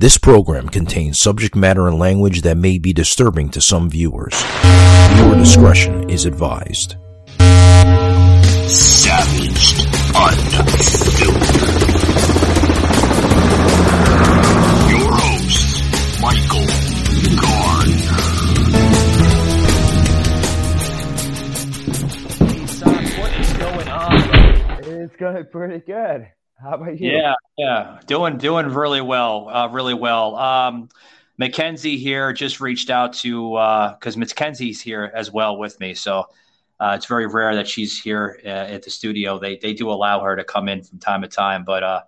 This program contains subject matter and language that may be disturbing to some viewers. Viewer discretion is advised. Savaged Unfiltered. Your host, Michael Garn. Hey, son, what is going on? It's going pretty good. How about you? Yeah, yeah, doing doing really well, uh, really well. Um, Mackenzie here just reached out to because uh, Mackenzie's here as well with me, so uh, it's very rare that she's here uh, at the studio. They they do allow her to come in from time to time, but uh,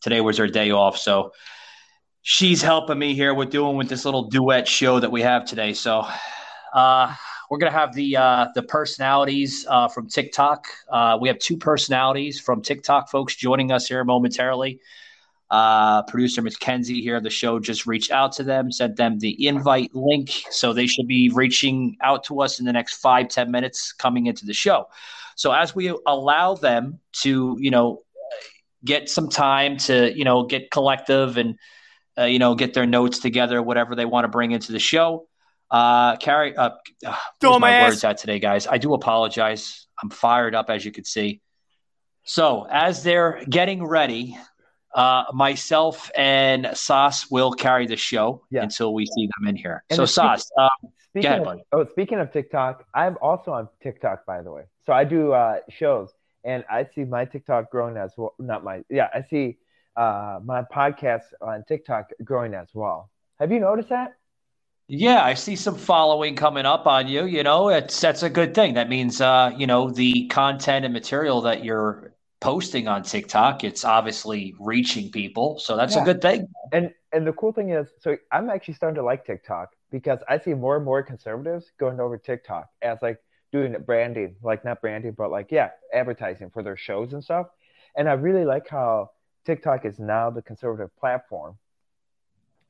today was her day off, so she's helping me here with doing with this little duet show that we have today. So uh, we're gonna have the uh, the personalities uh, from TikTok. Uh, we have two personalities from TikTok folks joining us here momentarily. Uh, producer Mackenzie here, the show just reached out to them, sent them the invite link, so they should be reaching out to us in the next five ten minutes coming into the show. So as we allow them to, you know, get some time to, you know, get collective and, uh, you know, get their notes together, whatever they want to bring into the show. Uh, Carrie, uh, uh my, my words out today, guys. I do apologize. I'm fired up, as you can see. So, as they're getting ready, uh, myself and Sas will carry the show yeah. until we see them in here. And so, Sas, um, go ahead, of, buddy. Oh, speaking of TikTok, I'm also on TikTok, by the way. So I do uh, shows, and I see my TikTok growing as well. Not my, yeah, I see uh, my podcast on TikTok growing as well. Have you noticed that? Yeah, I see some following coming up on you. You know, it's that's a good thing. That means uh, you know, the content and material that you're posting on TikTok, it's obviously reaching people. So that's yeah. a good thing. And and the cool thing is, so I'm actually starting to like TikTok because I see more and more conservatives going over TikTok as like doing branding, like not branding, but like yeah, advertising for their shows and stuff. And I really like how TikTok is now the conservative platform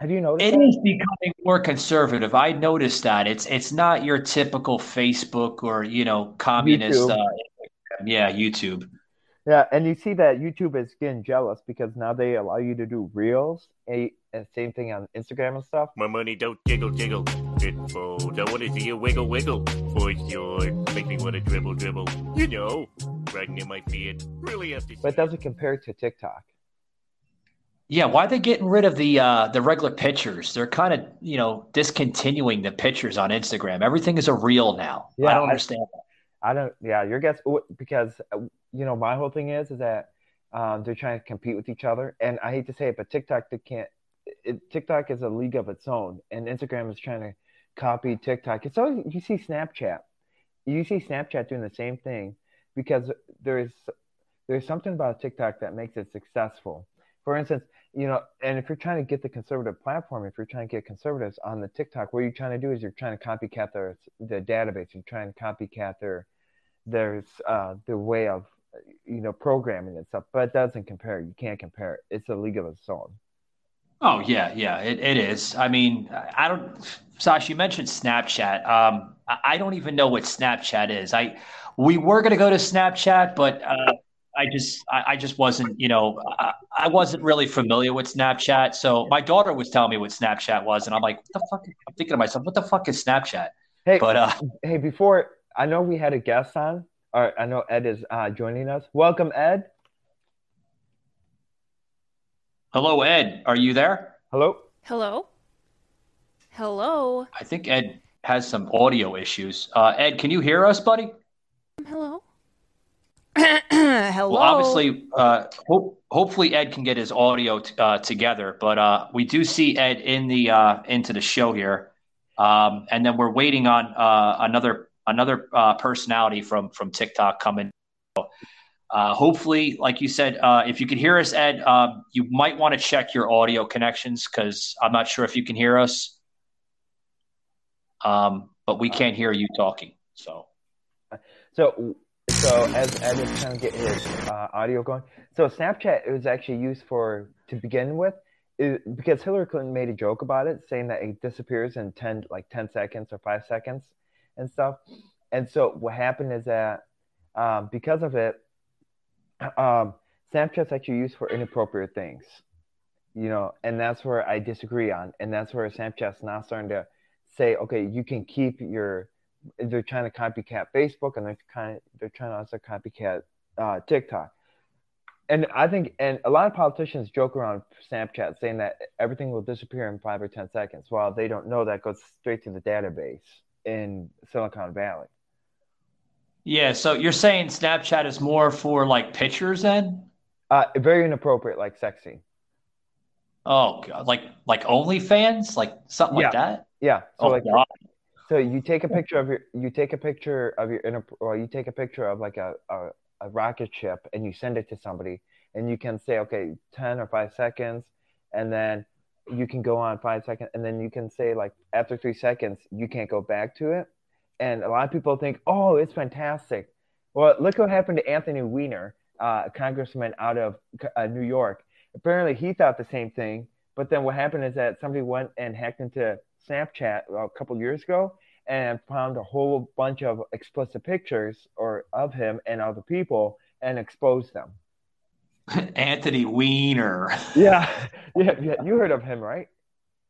have you noticed? It that? is becoming more conservative. I noticed that it's it's not your typical Facebook or you know communist. Uh, yeah, YouTube. Yeah, and you see that YouTube is getting jealous because now they allow you to do reels, and same thing on Instagram and stuff. My money don't jiggle jiggle, it fold. I want to see you wiggle wiggle for sure. Make me want to dribble dribble. You know, bragging in my feet. Really have to. But it doesn't compare to TikTok. Yeah, why are they getting rid of the uh, the regular pictures? They're kind of you know discontinuing the pictures on Instagram. Everything is a reel now. Yeah, I don't understand. I, I don't. Yeah, your guess because uh, you know my whole thing is is that um, they're trying to compete with each other, and I hate to say it, but TikTok they can't. It, TikTok is a league of its own, and Instagram is trying to copy TikTok. It's always you see Snapchat, you see Snapchat doing the same thing because there's there's something about TikTok that makes it successful. For instance, you know, and if you're trying to get the conservative platform, if you're trying to get conservatives on the TikTok, what you're trying to do is you're trying to copycat their the database. You're trying to copycat their their uh, way of you know programming and stuff. But it doesn't compare. You can't compare it. It's a league of its own. Oh yeah, yeah, it, it is. I mean, I don't. Sash, you mentioned Snapchat. Um, I don't even know what Snapchat is. I we were going to go to Snapchat, but uh, I just I, I, just wasn't you know I, I, wasn't really familiar with Snapchat. So my daughter was telling me what Snapchat was, and I'm like, what the fuck? I'm thinking to myself, what the fuck is Snapchat? Hey, but uh, hey, before I know we had a guest on, or I know Ed is uh, joining us. Welcome, Ed. Hello, Ed. Are you there? Hello. Hello. Hello. I think Ed has some audio issues. Uh, Ed, can you hear us, buddy? Hello. Hello. Well, obviously, uh, hope, hopefully Ed can get his audio t- uh, together, but uh, we do see Ed in the uh, into the show here, um, and then we're waiting on uh, another another uh, personality from from TikTok coming. Uh, hopefully, like you said, uh, if you can hear us, Ed, um, you might want to check your audio connections because I'm not sure if you can hear us. Um, but we can't hear you talking. So, So, so as Ed is trying to get his uh, audio going, so Snapchat was actually used for to begin with, is, because Hillary Clinton made a joke about it, saying that it disappears in ten like ten seconds or five seconds and stuff. And so what happened is that um, because of it, um, Snapchat's actually used for inappropriate things, you know, and that's where I disagree on, and that's where Snapchat's now starting to say, okay, you can keep your. They're trying to copycat Facebook, and they're kind of they're trying to also copycat uh, TikTok. And I think, and a lot of politicians joke around Snapchat saying that everything will disappear in five or ten seconds, while they don't know that goes straight to the database in Silicon Valley. yeah. So you're saying Snapchat is more for like pictures then? Uh, very inappropriate, like sexy. Oh, God. like like OnlyFans, like something like that. Yeah. So Oh, like, God. So you take a picture of your, you take a picture of your inner, or you take a picture of like a, a, a rocket ship and you send it to somebody, and you can say, okay, ten or five seconds, and then you can go on five seconds, and then you can say like after three seconds you can't go back to it, and a lot of people think, oh, it's fantastic. Well, look what happened to Anthony Weiner, uh, a congressman out of uh, New York. Apparently, he thought the same thing. But then what happened is that somebody went and hacked into Snapchat a couple years ago and found a whole bunch of explicit pictures or of him and other people and exposed them. Anthony Weiner. Yeah, yeah, yeah. You heard of him, right?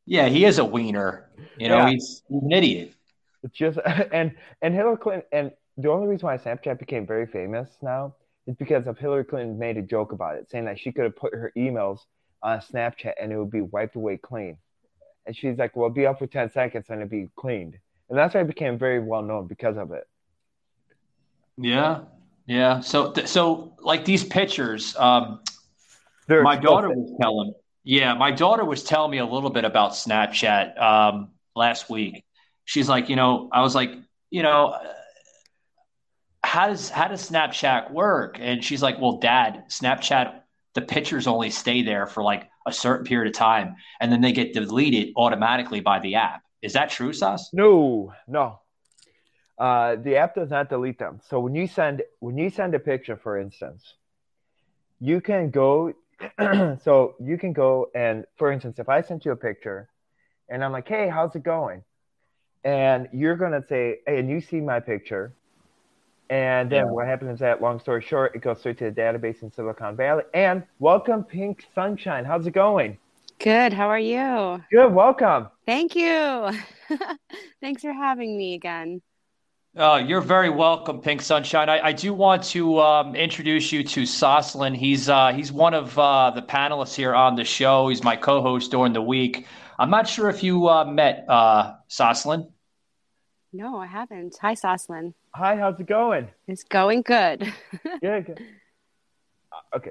Yeah, he is a wiener. You know, Yeah. he's, he's an idiot. It's just and and Hillary Clinton and the only reason why Snapchat became very famous now is because of Hillary Clinton made a joke about it, saying that she could have put her emails on Snapchat and it would be wiped away clean. And she's like, "Well, be up for ten seconds and it'll be cleaned." And that's why it became very well known because of it. Yeah, yeah. So, so like these pictures, um, They're my daughter was telling, yeah, my daughter was telling me a little bit about Snapchat um, last week. She's like, you know, I was like, you know, uh, how does how does Snapchat work? And she's like, well, Dad, Snapchat, the pictures only stay there for like a certain period of time, and then they get deleted automatically by the app. Is that true, Sas? No, no. Uh, the app does not delete them. So when you send when you send a picture, for instance, you can go. so you can go and, for instance, if I sent you a picture, and I'm like, "Hey, how's it going?" and you're gonna say, "Hey," and you see my picture, and then Yeah. what happens is that, long story short, it goes straight to the database in Silicon Valley. And welcome, Pink Sunshine. How's it going? Good. How are you? Good. Welcome. Thank you. Thanks for having me again. Uh, you're very welcome, Pink Sunshine. I, I do want to um, introduce you to Soslin. He's uh, he's one of uh, the panelists here on the show. He's my co-host during the week. I'm not sure if you uh, met uh, Soslin. No, I haven't. Hi, Soslin. Hi. How's it going? It's going good. Good. good. Uh, Okay.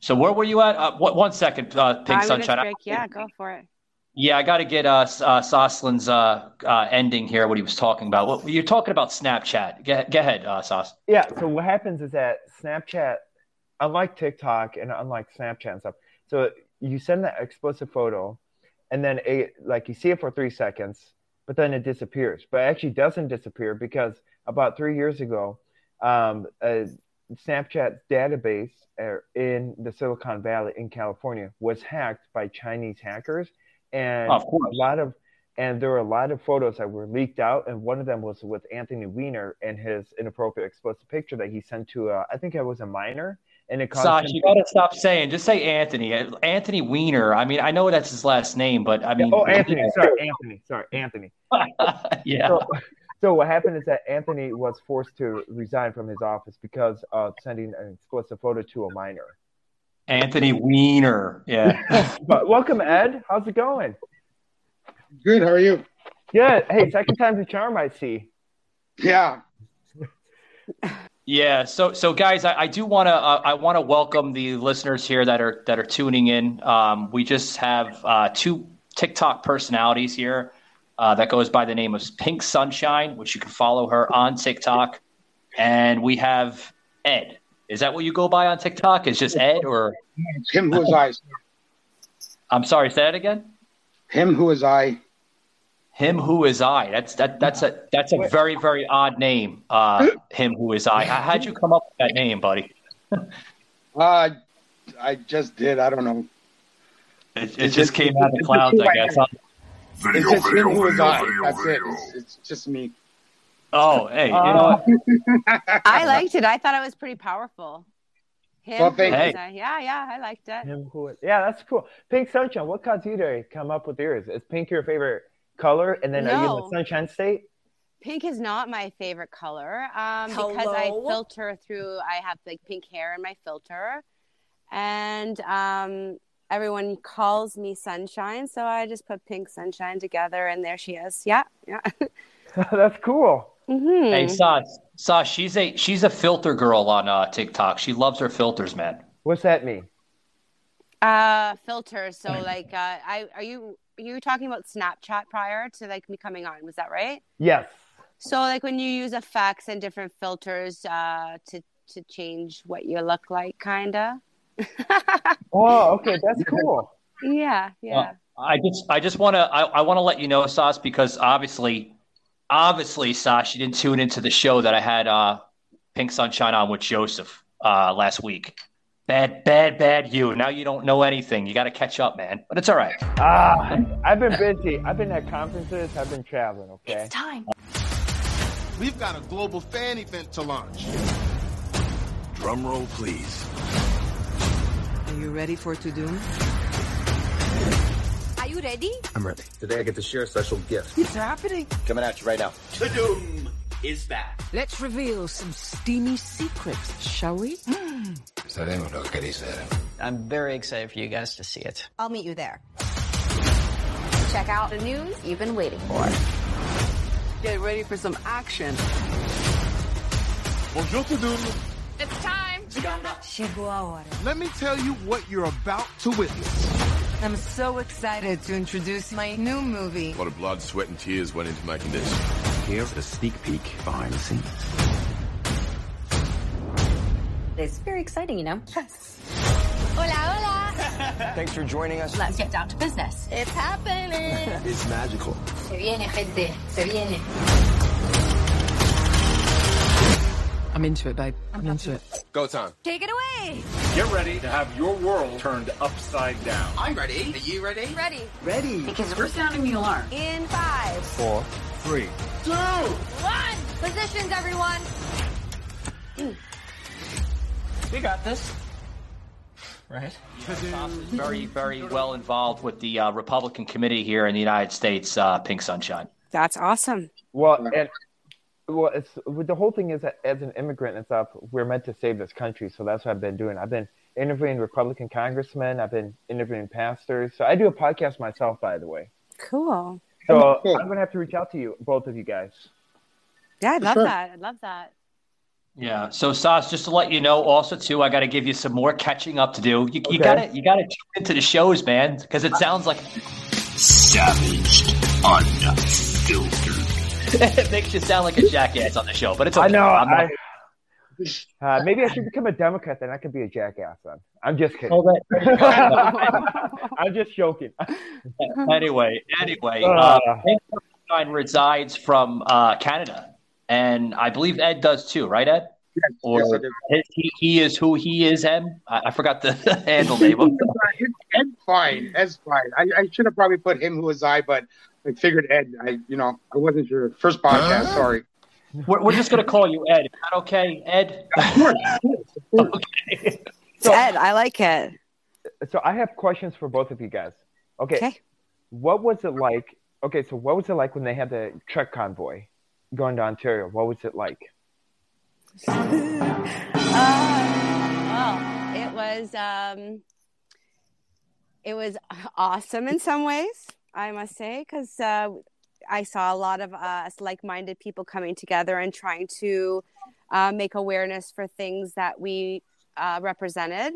So where were you at? Uh, one, one second, uh, Pink Five minutes Sunshine. break. Yeah, go for it. Yeah, I got to get uh, S- uh, Soslin's uh, uh, ending here. What he was talking about. What, you're talking about Snapchat. Get, go ahead, uh, Sos. Yeah. So what happens is that Snapchat, unlike TikTok and unlike Snapchat and stuff, so you send that explicit photo, and then it like you see it for three seconds, but then it disappears. But actually doesn't disappear because about three years ago, um, a Snapchat database uh, in the Silicon Valley in California was hacked by Chinese hackers, and a lot of and there were a lot of photos that were leaked out, and one of them was with Anthony Weiner and his inappropriate explicit picture that he sent to, uh, I think it was a minor, and it caused Sas, you got to stop saying. Just say Anthony. Anthony Weiner. I mean, I know that's his last name, but I mean, oh, Anthony, sorry, Anthony, sorry, Anthony. yeah. So, so what happened is that Anthony was forced to resign from his office because of sending an explicit photo to a minor. Anthony Weiner. Yeah. But welcome, Ed. How's it going? Good. How are you? Good. Hey, second time's a charm, I see. Yeah. yeah. So, so guys, I, I do want to, uh, I want to welcome the listeners here that are, that are tuning in. Um, we just have uh, two TikTok personalities here uh, that goes by the name of Pink Sunshine, which you can follow her on TikTok. And we have Ed. Is that what you go by on TikTok? Is just Ed or him who is I. I'm sorry, say that again. Him who is I. Him who is I. That's that that's a that's a very very odd name. Uh, him who is I. How- How'd you come up with that name, buddy? Uh, I just did. I don't know. It, it just came out of the clouds, I guess. huh? It's just him who is I. That's it. It's, it's just me. Oh, hey, you know? I liked it. I thought it was pretty powerful. Him, Well, thank who I- yeah, yeah, I liked it. Him who yeah, that's cool. Pink Sunshine, what caused you to come up with yours? Is pink your favorite color? And then are you in the sunshine state? Pink is not my favorite color um, because I filter through. I have like pink hair in my filter, and um, everyone calls me Sunshine, so I just put Pink Sunshine together, and there she is. Yeah, yeah. that's cool. hmm Hey, Sas, Sas, she's a she's a filter girl on uh, TikTok. She loves her filters, man. What's that mean? Uh, filters. So like, uh, I are you are you talking about Snapchat prior to like me coming on? Was that right? Yes. So like when you use effects and different filters uh, to to change what you look like, kinda. Oh, okay, that's cool. Yeah, yeah. I just I just want to I, I want to let you know, Sas, because obviously, obviously, Sas, you didn't tune into the show that I had uh, Pink Sunshine on with Joseph uh, last week. Bad, bad, bad. You now you don't know anything. You got to catch up, man. But it's all right. Ah, I've been busy. I've been at conferences. I've been traveling. Okay. It's time. We've got a global fan event to launch. Drum roll, please. Are you ready for Tudum? Are you ready? I'm ready. Today I get to share a special gift. It's happening. Coming at you right now. The Doom is back. Let's reveal some steamy secrets, shall we? Sabemos lo que queréis. I'm very excited for you guys to see it. I'll meet you there. Check out the news you've been waiting for. Get ready for some action. Bonjour Tudum. It's time. Chegou a hora. Let me tell you what you're about to witness. I'm so excited to introduce my new movie. A lot of blood, sweat, and tears went into making this. Here's a sneak peek behind the scenes. It's very exciting, you know? Yes. Hola, hola. Thanks for joining us. Let's get down to business. It's happening. It's magical. Se viene, gente. Se viene. I'm into it, babe. I'm into it. Go time. Take it away. Get ready to have your world turned upside down. I'm ready. Are you ready? Ready. Ready. Because we're sounding the alarm. In five, Four, three. one. Positions, everyone. We got this. Right? Sas is very, very well involved with the uh, Republican committee here in the United States. Uh, Pink Sunshine. That's awesome. Well, and well, it's well, the whole thing is that as an immigrant and stuff, we're meant to save this country. So that's what I've been doing. I've been interviewing Republican congressmen. I've been interviewing pastors. So I do a podcast myself, by the way. Cool. So Cool. I'm gonna have to reach out to you, both of you guys. Yeah, I love sure. that. I love that. Yeah. So Sas, just to let you know, also too, I got to give you some more catching up to do. You, you gotta you gotta tune into the shows, man, because it sounds like Savaged, unfiltered. it makes you sound like a jackass on the show. But it's okay. I know. I'm not- I, uh, maybe I should become a Democrat, then I could be a jackass. Then I'm just kidding. Oh, that- I'm just joking. anyway, anyway, Uh. uh, resides from uh, Canada, and I believe Ed does too, right, Ed? Yes, Or yes, I he, he is who he is. Em, I, I forgot the handle name. of- Ed's fine. Ed's fine. I, I should have probably put him who is I, but I figured Ed. I, you know, I wasn't your First podcast. Sorry. We're, we're just gonna call you Ed. Is that okay, Ed? okay. So- Ed, I like it. So I have questions for both of you guys. Okay. Okay. What was it like? Okay, so what was it like when they had the truck convoy going to Ontario? What was it like? Uh, well, it was um, it was awesome in some ways, I must say, because uh, I saw a lot of us like-minded people coming together and trying to uh, make awareness for things that we uh, represented.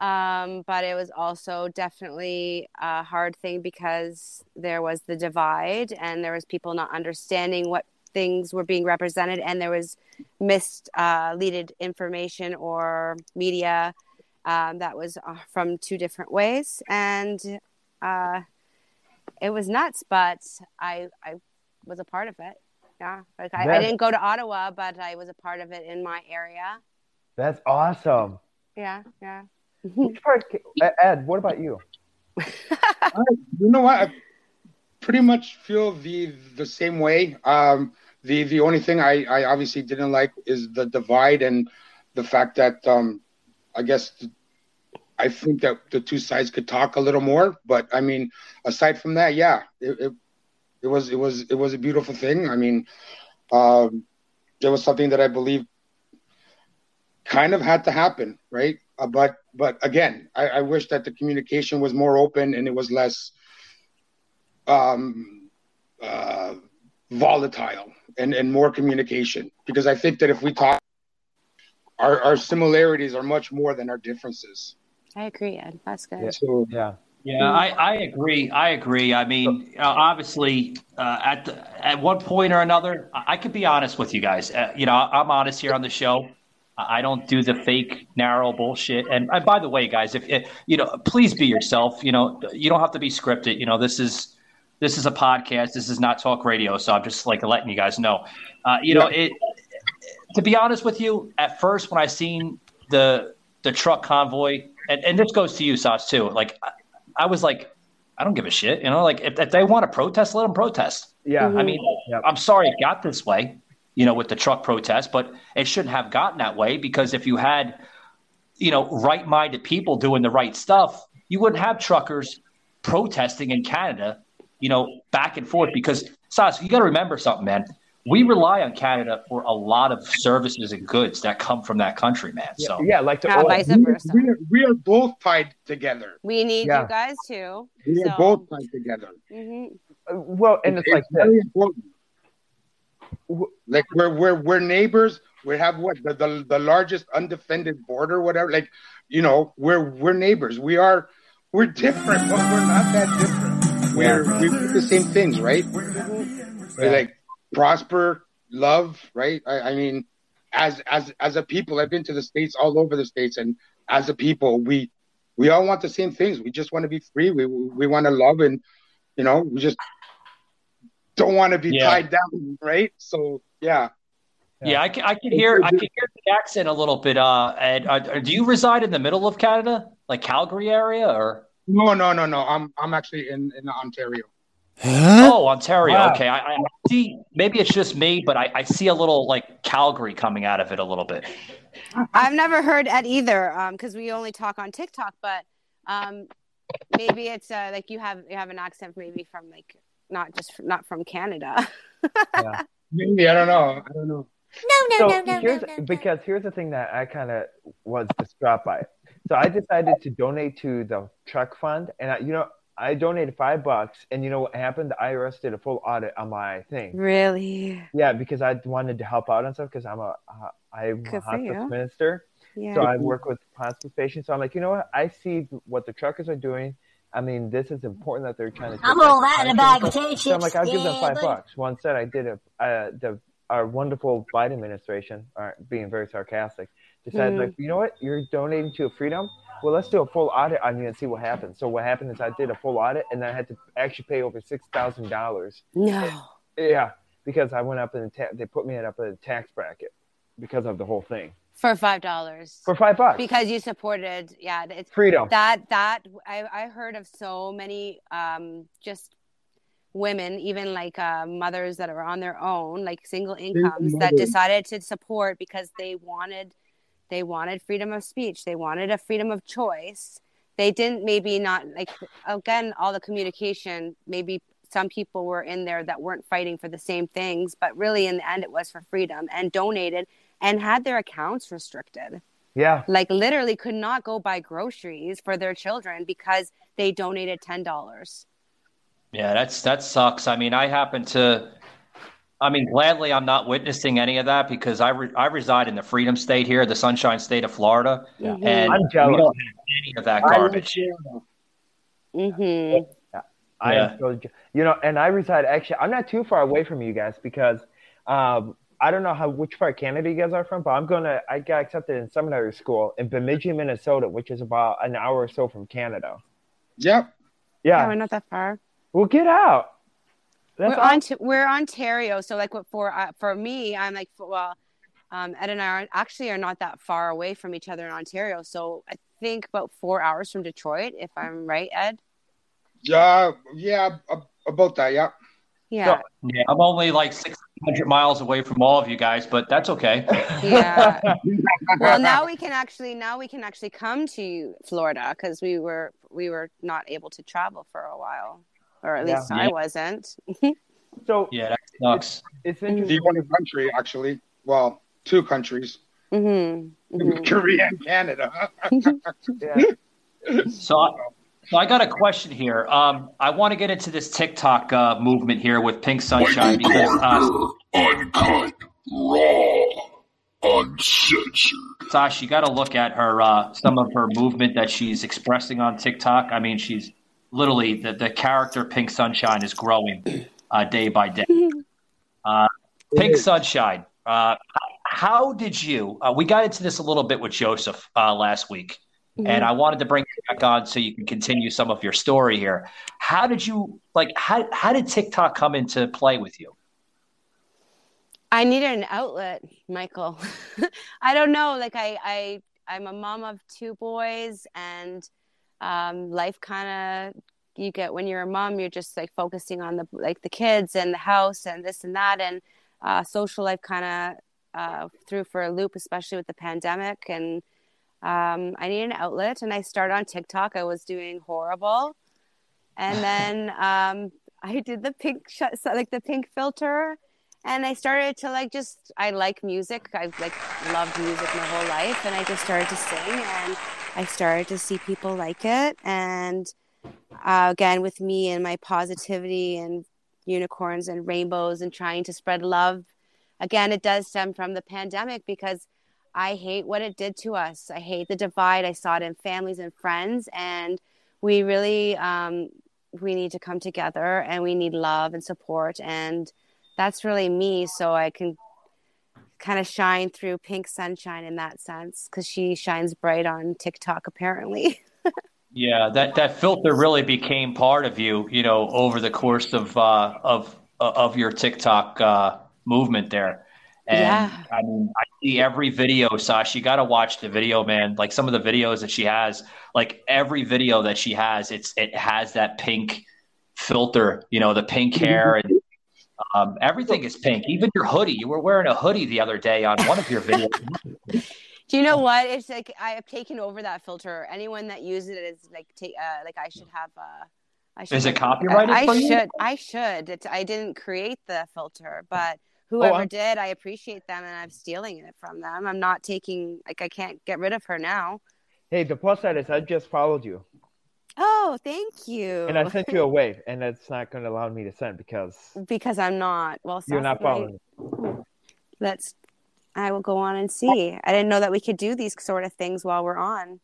Um, but it was also definitely a hard thing because there was the divide and there was people not understanding what things were being represented and there was misleaded information or media um, that was uh, from two different ways and uh, it was nuts but i i was a part of it yeah like I, I didn't go to ottawa but i was a part of it in my area That's awesome. yeah yeah Which part? Ed, what about you? you know what? I pretty much feel the the same way. Um, the the only thing I, I obviously didn't like is the divide and the fact that um, I guess th- I think that the two sides could talk a little more. But I mean, aside from that, yeah, it it, it was it was it was a beautiful thing. I mean, um, was something that I believe kind of had to happen, right? Uh, but but again, I, I wish that the communication was more open and it was less um, uh, volatile and, and more communication. Because I think that if we talk, our, our similarities are much more than our differences. I agree ed that's good So Yeah. Yeah, I, I agree. I agree. I mean, uh, obviously, uh, at the, at one point or another, I, I could be honest with you guys. Uh, you know, I'm honest here on the show. I I don't do the fake narrow bullshit. And, and by the way, guys, if, if you know, please be yourself. You know, you don't have to be scripted. You know, this is this is a podcast. This is not talk radio. So I'm just like letting you guys know. Uh, you know, it. To be honest with you, at first when I seen the the truck convoy, and, and this goes to you, Sas, too. Like, I, I was like, I don't give a shit. You know, like if, if they want to protest, let them protest. Yeah. I mean, Yep. I'm sorry it got this way, you know, with the truck protest, but it shouldn't have gotten that way because if you had, you know, right minded people doing the right stuff, you wouldn't have truckers protesting in Canada, you know, back and forth. Because, Sas, you got to remember something, man. We rely on Canada for a lot of services and goods that come from that country, man. So, Yeah, like the Yeah, oil- vice we, versa we, are, we are both tied together. we need Yeah. you guys too We are both tied together. hmm Uh, well, and it's, like this. very important. Like we're we're we're neighbors. We have what the, the the largest undefended border, whatever. Like, you know, we're we're neighbors. We are we're different, but we're not that different. We're we do the same things, right? We like prosper, love, right? I, I mean, as as as a people, I've been to the states, all over the states, and as a people, we we all want the same things. We just want to be free. We we want to love, and you know, we just don't want to be Yeah. tied down, right? So yeah. Yeah, I can, I can hear I can hear the accent a little bit. Uh, Ed, uh, do you reside in the middle of Canada, like Calgary area, or No, no, no, no. I'm I'm actually in in Ontario. Oh Ontario? Wow. Okay, I, I see. Maybe it's just me, but I, I see a little like Calgary coming out of it a little bit. I've never heard Ed either, because we only talk on TikTok. But um, maybe it's uh, like you have you have an accent, maybe from like not just from, not from Canada. Maybe I don't know. I don't know. No, no, so no, no, here's no, no, because here's the thing that I kind of was distraught by. So I decided to donate to the truck fund, and I, you know I donated five bucks, and you know what happened? The IRS did a full audit on my thing. really? Yeah, because I wanted to help out and stuff because I'm a uh, I'm Good a for hospice minister, Yeah. so I work with hospice patients. So I'm like, you know what? I see what the truckers are doing. I mean, this is important that they're trying to. I'm take all that that in a bag of potato So I'm like. I'll give them five buddy. bucks. One said I did a uh, the our wonderful Biden administration, are being very sarcastic, decided Mhm. like, you know what? You're donating to a freedom. Well, let's do a full audit on you and see what happens. So what happened is I did a full audit, and I had to actually pay over six thousand dollars. No. Yeah, because I went up in the ta- they put me up in a tax bracket because of the whole thing For five dollars. for five bucks. Because you supported, yeah, it's Freedom. That that I I heard of so many um just women, even like uh, mothers that are on their own, like single incomes, that decided to support because they wanted they wanted freedom of speech, they wanted a freedom of choice. They didn't maybe not like again all the communication. Maybe some people were in there that weren't fighting for the same things, but really in the end it was for freedom and donated and had their accounts restricted yeah, like literally could not go buy groceries for their children because they donated ten dollars. Yeah, that's that sucks. I mean, I happen to. I mean, gladly, I'm not witnessing any of that because I re- I reside in the Freedom State here, the Sunshine State of Florida, Yeah. and I'm we don't have any of that garbage. Mm-hmm. I Yeah. am so, you know, and I reside actually. I'm not too far away from you guys because Um, I don't know how which part of Canada you guys are from, but I'm gonna. I got accepted in seminary school in Bemidji, Minnesota, which is about an hour or so from Canada. Yep. Yeah. Yeah, we're not that far. Well, get out. That's we're on. We're Ontario, so like what for uh, for me, I'm like well, um, Ed and I are actually are not that far away from each other in Ontario. So I think about four hours from Detroit, if I'm right, Ed. Yeah, yeah, about that. Yeah. Yeah. Yeah, I'm only like 600 miles away from all of you guys, but that's okay. Yeah. well, now we can actually now we can actually come to Florida because we were we were not able to travel for a while, or at Yeah. least I wasn't. So Yeah, that sucks. it's interesting. The only country, actually. Well, two countries: mm-hmm. Korea and Canada. Yeah. So, I- so I got a question here. Um, I want to get into this TikTok uh, movement here with Pink Sunshine because uh, Uncut, raw, uncensored. Sash, you got to look at her uh, some of her movement that she's expressing on TikTok. I mean, she's literally the the character Pink Sunshine is growing uh, day by day. Uh, Pink Sunshine. Uh, how did you? Uh, we got into this a little bit with Joseph uh, last week, and I wanted to bring you back on so you can continue some of your story here. How did you like? How how did TikTok come into play with you? I needed an outlet, Michael. I don't know. Like I, I, I'm a mom of two boys, and um, life kind of you get when you're a mom, you're just like focusing on the like the kids and the house and this and that, and uh, social life kind of uh, threw for a loop, especially with the pandemic. And um, I need an outlet, and I started on TikTok. I was doing horrible, and then um, I did the pink, sh- like the pink filter and I started to like just I like music. i've like loved music my whole life, and I just started to sing, and I started to see people like it, and uh, again with me and my positivity and unicorns and rainbows and trying to spread love. Again, it does stem from the pandemic because I hate what it did to us. I hate the divide. I saw it in families and friends, and we really um, we need to come together, and we need love and support and that's really me so i can kind of shine through pink sunshine in that sense because she shines bright on tiktok apparently Yeah, that that filter really became part of you, you know, over the course of uh, of of your TikTok uh, movement there. And Yeah. I mean, I see every video, Sasha. You got to watch the video, man. Like some of the videos that she has, like every video that she has, it's it has that pink filter, you know, the pink hair and um, everything is pink. Even your hoodie. You were wearing a hoodie the other day on one of your videos. do you know what it's like i have taken over that filter anyone that uses it is like take uh, like i should have uh I should Is it copyrighted I, for I you? should. I should. It's, I didn't create the filter, but whoever I'm- did, I appreciate them, and I'm stealing it from them. I'm not taking. Like I can't get rid of her now. Hey, the plus side is I just followed you, Oh, thank you. and I sent you a wave, and it's not going to allow me to send because because I'm not. Well, you're not following. Let's. I will go on and see. I didn't know that we could do these sort of things while we're on.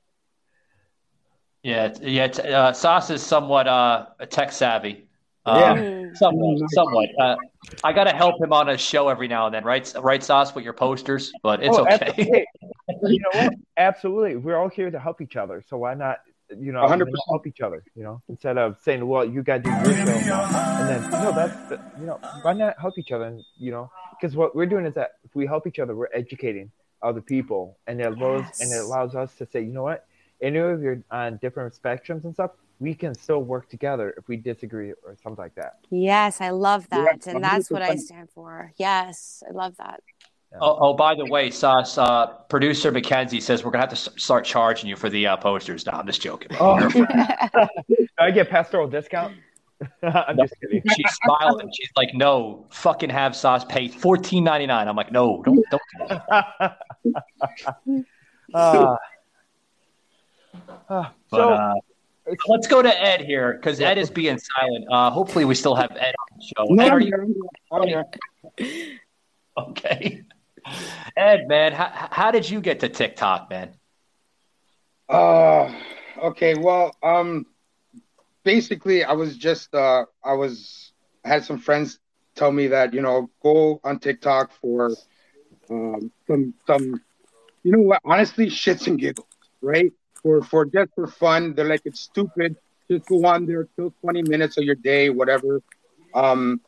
Yeah, yeah. Uh, Sauce is somewhat uh, tech savvy. Um, Yeah. Somewhat. somewhat. Uh, I got to help him on a show every now and then, right? Right, Sauce, with your posters, but it's Oh, okay. absolutely. you know what? Absolutely, we're all here to help each other. So why not? You know, 100%. help each other. You know, instead of saying, "Well, you got to do your show," and then no, that's the, you know, why not help each other? And you know, because what we're doing is that if we help each other, we're educating other people, and it allows and it allows us to say, you know what? Any of you're on different spectrums and stuff, we can still work together if we disagree or something like that. Yes, I love that, Yeah, and that's what I stand for. Yes, I love that. Oh, oh, by the way, Sauce, uh, producer Mackenzie says we're going to have to start charging you for the uh, posters. No, I'm just joking. Oh, I get pastoral discount? I'm just kidding. She's smiling. She's like, no, fucking have Sauce pay fourteen ninety nine. I'm like, no, don't, don't do that. Uh, uh, But so uh, let's go to Ed here because Ed is being silent. Uh, hopefully, we still have Ed on the show. No, Ed, are you I'm here. I'm here. okay? Ed, man, how, how did you get to TikTok, man? Uh, okay. Well, um, basically, I was just uh, I was I had some friends tell me that you know go on TikTok for um, some some you know what honestly shits and giggles right for for just for fun they're like it's stupid just go on there kill 20 minutes of your day whatever um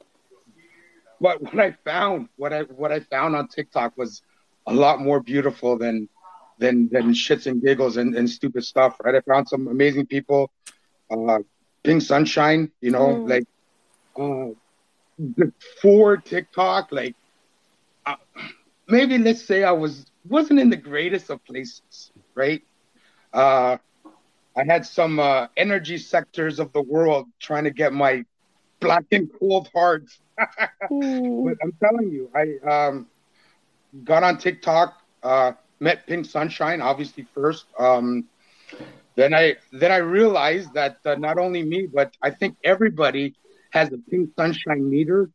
but what I found what I what I found on TikTok was a lot more beautiful than than than shits and giggles and, and stupid stuff right I found some amazing people uh Pink Sunshine you know Mm. like uh before TikTok, like uh, maybe let's say I was wasn't in the greatest of places, right? Uh, I had some uh, energy sectors of the world trying to get my black and cold heart. But I'm telling you, I um, got on TikTok, uh, met Pink Sunshine, obviously first. Um, then I then I realized that uh, not only me, but I think everybody has a Pink Sunshine meter,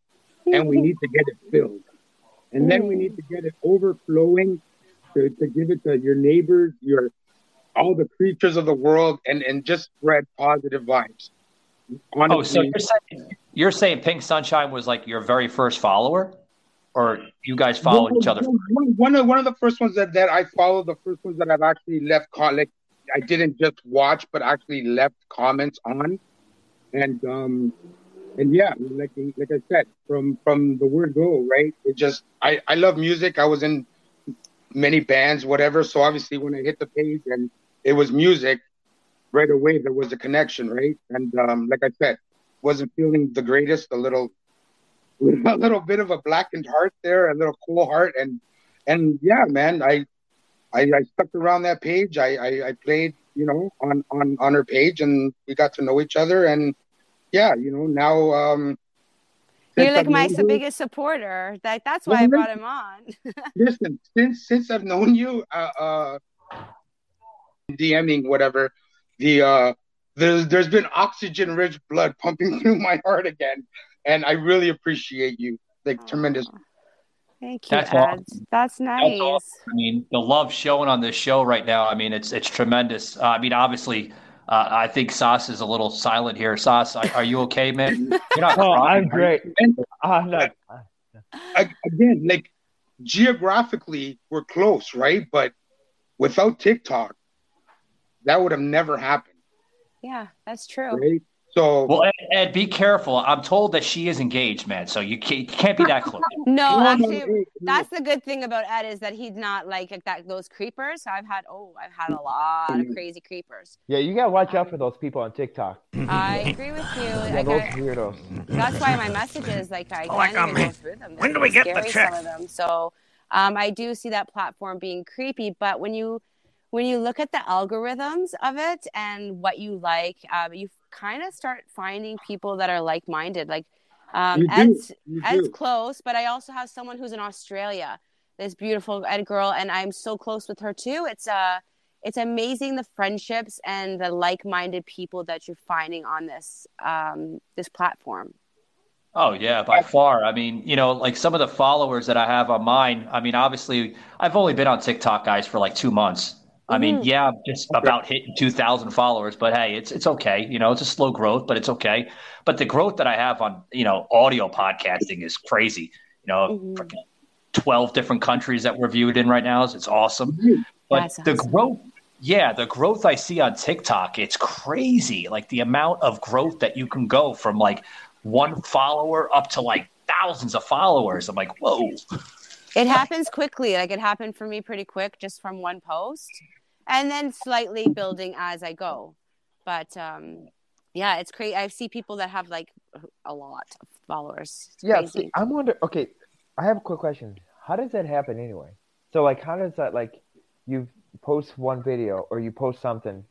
and we need to get it filled. And then we need to get it overflowing to, to give it to your neighbors, your all the creatures of the world, and and just spread positive vibes. Oh, so you're saying you're saying Pink Sunshine was like your very first follower, or you guys followed each other? One, one of one of the first ones that, that I followed, the first ones that I've actually left like I didn't just watch, but actually left comments on, and um, and yeah, like like I said, from from the word go, right? It just I I love music. I was in many bands, whatever. So obviously, when I hit the page and it was music, right away there was a connection, right? And um, like I said, wasn't feeling the greatest, a little a little bit of a blackened heart there, a little cool heart, and and yeah, man, I I, I stuck around that page. I, I I played, you know, on on on her page, and we got to know each other, and yeah, you know, now um, You're like I've my you- biggest supporter. Like that's why I brought him on. listen, since since I've known you, uh, uh DMing whatever, the uh, there's there's been oxygen rich blood pumping through my heart again, and I really appreciate you, like tremendous. Thank you, That's Ed. awesome. That's That's nice. awesome. I mean, the love showing on this show right now. I mean, it's it's tremendous. Uh, I mean, obviously, uh, I think Sauce is a little silent here. Sauce, are, are you okay, man? You're not Oh, crying, I'm great. I'm not. I, again, like geographically, we're close, right? But without TikTok, that would have never happened, Yeah, that's true. right? So Well, Ed, Ed, be careful. I'm told that she is engaged, man. So you can't, you can't be that close. No, No, no, actually, no, no. that's the good thing about Ed is that he's not like that. Those creepers. I've had. Oh, I've had a lot of crazy creepers. Yeah, you gotta watch out for those people on TikTok. I agree with you. Yeah, Like, those I, weirdos. that's why my messages, like I Oh, I can't got even go through them. When They're do we get the scary, check? Some of them. So, um, I do see that platform being creepy, but when you when you look at the algorithms of it and what you like, um, you kind of start finding people that are like minded. Like um, Ed's Ed's close, but I also have someone who's in Australia. This beautiful Ed girl, and I'm so close with her too. It's uh it's amazing the friendships and the like-minded people that you're finding on this um, this platform. Oh yeah, by far. I mean, you know, like some of the followers that I have on mine. I mean, obviously, I've only been on TikTok, guys, for like two months. I mean, Mhm. yeah, I'm just about hitting two thousand followers, but hey, it's it's okay. You know, it's a slow growth, but it's okay. But the growth that I have on you know audio podcasting is crazy. You know, Mm-hmm. twelve different countries that we're viewed in right now. It's awesome. But That's the awesome. growth, yeah, the growth I see on TikTok, it's crazy. Like the amount of growth that you can go from like one follower up to like thousands of followers. I'm like, whoa. It happens quickly. Like it happened for me pretty quick, just from one post, and then slightly building as I go. But um, yeah, it's crazy. I see people that have like a lot of followers. It's Yeah, see, I'm wondering. Okay, I have a quick question. How does that happen anyway? So, like, how does that like you post one video or you post something,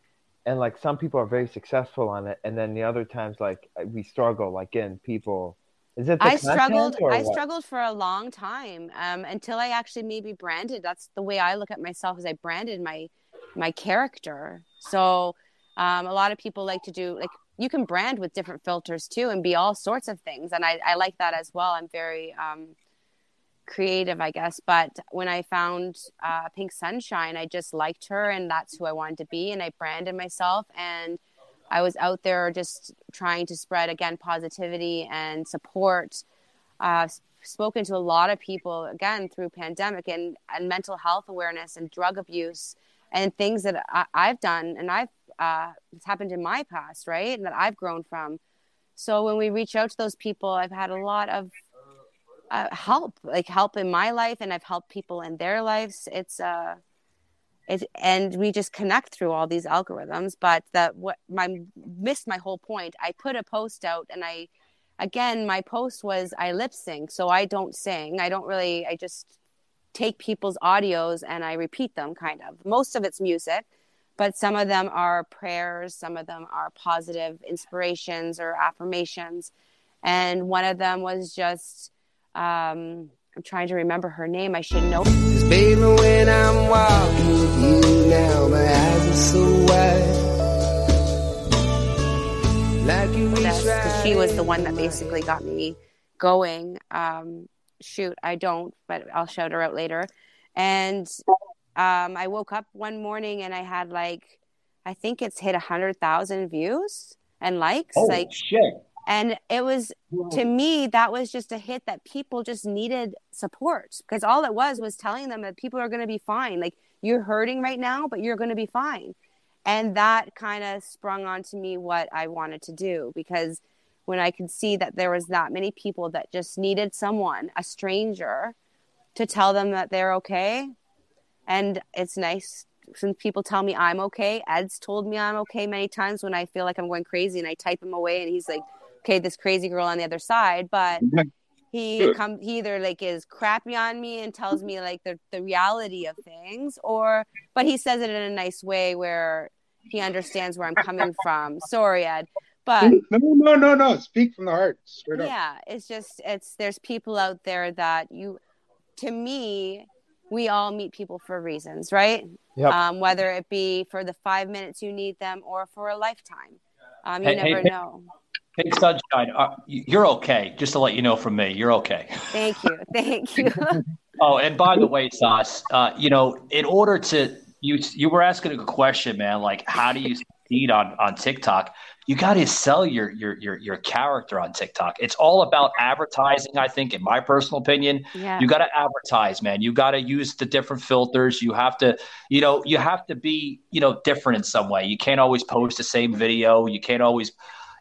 and like some people are very successful on it, and then the other times like we struggle, like getting people. Is it the I struggled. I what? struggled for a long time um, until I actually maybe branded. That's the way I look at myself. as I branded my my character. So um, a lot of people like to do like you can brand with different filters too and be all sorts of things, and I, I like that as well. I'm very um, creative, I guess. But when I found uh, Pink Sunshine, I just liked her, and that's who I wanted to be, and I branded myself and. I was out there just trying to spread again positivity and support uh, spoken to a lot of people again through pandemic and, and mental health awareness and drug abuse and things that I, I've done and I've uh, it's happened in my past, right? And that I've grown from. So when we reach out to those people, I've had a lot of uh, help, like help in my life, and I've helped people in their lives. It's uh, it's and we just connect through all these algorithms. But that what my missed my whole point. I put a post out, and I again my post was I lip sync, so I don't sing. I don't really. I just take people's audios and I repeat them, kind of. Most of it's music but some of them are prayers, some of them are positive inspirations or affirmations. And one of them was just, um, I'm trying to remember her name. I should know. Cause baby, when I'm walking with you now, my eyes are so wide. Like you Because she was the one that basically got me going. Um, shoot, I don't, but I'll shout her out later. And um, I woke up one morning and I had like, I think it's hit a hundred thousand views and likes. Oh like shit! And it was to me that was just a hit that people just needed support because all it was was telling them that people are going to be fine. Like you're hurting right now, but you're going to be fine. And that kind of sprung onto me what I wanted to do because when I could see that there was that many people that just needed someone, a stranger, to tell them that they're okay, and it's nice when people tell me I'm okay. Ed's told me I'm okay many times when I feel like I'm going crazy and I type him away and he's like, okay, this crazy girl on the other side. But he come he either like is crappy on me and tells me like the, the reality of things or but he says it in a nice way where he understands where I'm coming from. Sorry, Ed. But no, no, no, no. Speak from the heart, straight up. yeah, it's just it's there's people out there that you to me we all meet people for reasons, right? Yep. Um, whether it be for the five minutes you need them or for a lifetime. Um, you Hey, never hey, hey. know. Hey, Sunshine, uh, you're okay. Just to let you know from me, you're okay. Thank you. Thank you. Oh, and by the way, Sos, uh, you know, in order to you, you were asking a good question, man. Like, how do you succeed on on TikTok? You got to sell your your your your character on TikTok. It's all about advertising. I think, in my personal opinion, Yeah. you got to advertise, man. You got to use the different filters. You have to, you know, you have to be, you know, different in some way. You can't always post the same video. You can't always.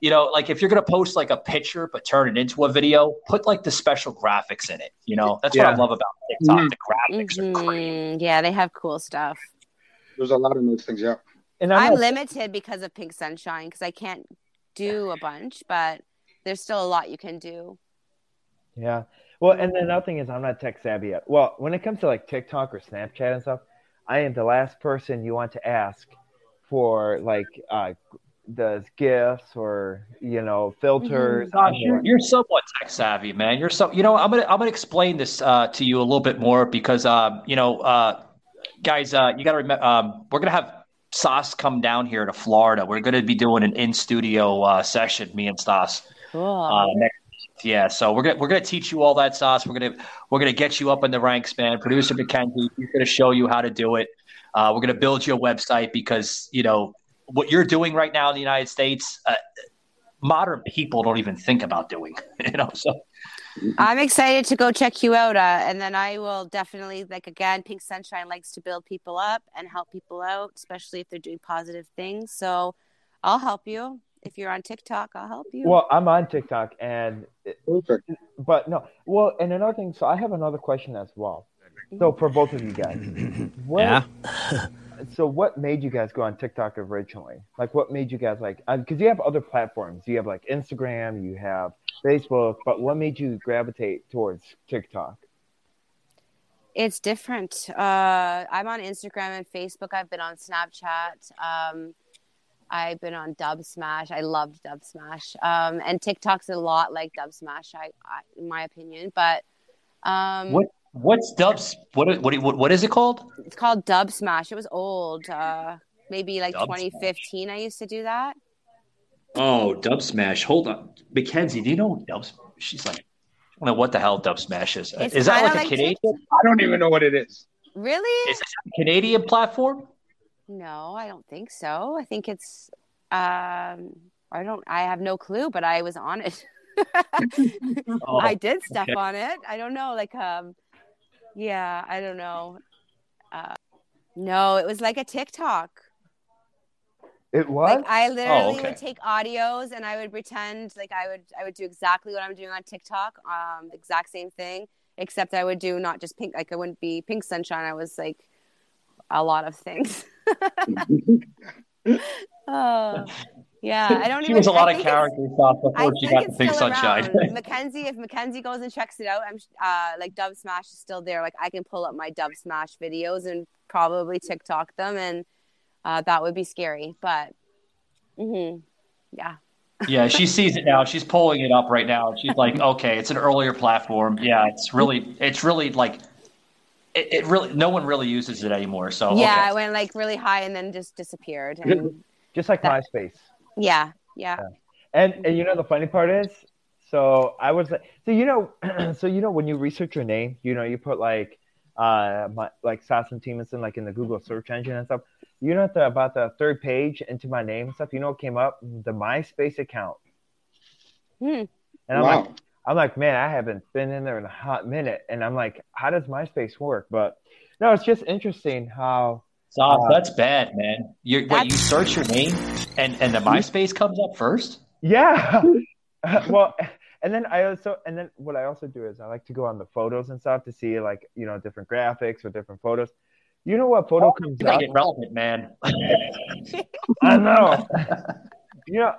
You know, like if you're gonna post like a picture but turn it into a video, put like the special graphics in it. You know, that's what I love about TikTok. The graphics are Mhm. Yeah, they have cool stuff. There's a lot of those things, yeah. And I'm not- limited because of Pink Sunshine because I can't do a bunch, but there's still a lot you can do. Yeah. Well, and then another thing is I'm not tech savvy yet. Well, when it comes to like TikTok or Snapchat and stuff, I am the last person you want to ask for like uh the gifts or you know filters. Gosh, you're, you're somewhat tech savvy, man. You're so you know. I'm gonna I'm gonna explain this uh, to you a little bit more because um, you know, uh, guys, uh, you got to remember um, we're gonna have Sos come down here to Florida. We're gonna be doing an in studio uh, session, me and Sos. Cool. Uh, next, yeah, so we're gonna we're gonna teach you all that sauce. We're gonna we're gonna get you up in the ranks, man. Producer McKenzie, he's gonna show you how to do it. Uh, we're gonna build you a website because you know what you're doing right now in the United States. Uh, modern people don't even think about doing. You know, so I'm excited to go check you out, uh, and then I will definitely like again. Pink Sunshine likes to build people up and help people out, especially if they're doing positive things. So I'll help you if you're on TikTok. I'll help you. Well, I'm on TikTok and but no. Well, and another thing, so I have another question as well. So for both of you guys, what, Yeah. So what made you guys go on TikTok originally? Like, what made you guys like? Because you have other platforms. You have like Instagram, you have Facebook, but what made you gravitate towards TikTok? It's different. Uh, I'm on Instagram and Facebook. I've been on Snapchat. Um, I've been on Dub Smash. I loved Dub Smash. Um, and TikTok's a lot like Dub Smash, I, I in my opinion. But um, what what's Dubs? What what what, what is it called? it's called Dub Smash. It was old. Uh, maybe like Dub 2015. I used to do that. Oh, Dub Smash. Hold on, McKenzie. Do you know what Dub? She's like, I don't know what the hell Dub Smash is. It's is that kinda like a like Canadian? I don't even know what it is. Really? Is it a Canadian platform? No, I don't think so. I think it's. Um, I don't. I have no clue, but I was on it. Oh, I did step okay. on it. I don't know. Like, um, yeah, I don't know. Uh, no, it was like a TikTok. It was. Like I literally okay. would take audios and I would pretend like I would I would do exactly what I'm doing on TikTok, um, exact same thing, except I would do not just pink like I wouldn't be pink sunshine. I was like a lot of things. oh, yeah, I don't She even. was a I lot of think it's- character stuff I before she got it's the pink still sunshine. around. McKenzie, if McKenzie goes and checks it out, I'm uh, like Dub Smash is still there. Like I can pull up my Dub Smash videos and probably TikTok them, and uh, that would be scary. But hmm yeah, yeah, she sees it now. She's pulling it up right now. She's like, okay, it's an earlier platform. Yeah, it's really, it's really like, it, it really, no one really uses it anymore. So yeah, okay. it went like really high and then just disappeared. And Just like That- MySpace. Yeah, yeah, And and you know the funny part is, so I was like, so you know, so you know when you research your name, you know you put like, uh, my, like Sassen Timonson like in the Google search engine and stuff. You know at the about the third page into my name and stuff. You know what came up? The MySpace account. Hmm. And I'm Wow. like, I'm like, man, I haven't been in there in a hot minute. And I'm like, how does MySpace work? But no, it's just interesting how. Sos, uh, that's bad, man. You wait, you search your name and and the MySpace comes up first. Yeah. well, and then I also and then what I also do is I like to go on the photos and stuff to see like you know different graphics or different photos. You know what photo comes up? get relevant, man. I know. you know,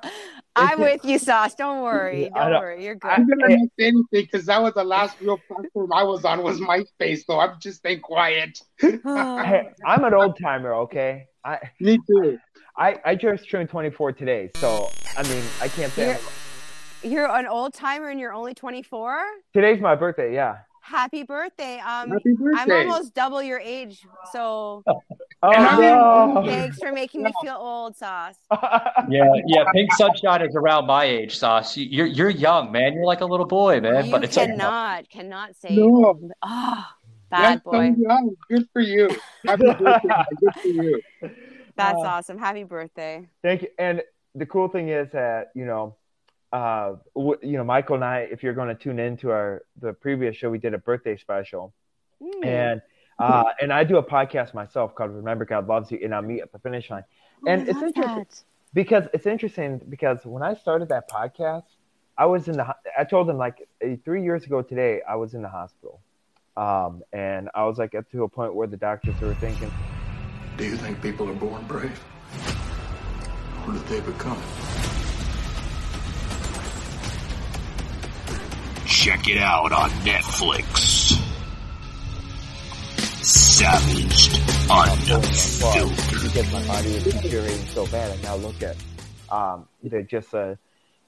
I'm with you, Sos. Don't worry, I don't worry, you're good. I'm gonna not say anything because that was the last real platform I was on was MySpace, so I'm just staying quiet. hey, I'm an old timer. Okay. I Me too. I I just turned 24 today, so I mean I can't say You're, you're an old timer and you're only 24. today's my birthday. Yeah. Happy birthday! Um, Happy I'm almost double your age, so Oh no. thanks for making me feel old, Sos. Yeah, yeah. Pink Sunshine is around my age, Sos. You- You're you're young, man. You're like a little boy, man. You but it's okay. cannot, cannot say. No. Oh, Yes, bad boy. I'm young. Good for you. Happy birthday. Good for you. That's Uh, awesome. Happy birthday. Thank you. And the cool thing is that you know, uh, w- you know, Michael and I, if you're going to tune into our the previous show, we did a birthday special, Mm. and uh, and I do a podcast myself called "Remember God Loves You," and I meet at the finish line. and Oh, I it's interesting that. because it's interesting because when I started that podcast, I was in the. I told them like three years ago today, I was in the hospital, um, and I was like up to a point where the doctors were thinking, Do you think people are born brave? Or did they become it? Check it out on Netflix. Savaged well, Unfiltered. because my body was deteriorating so bad, and now look at um, just uh,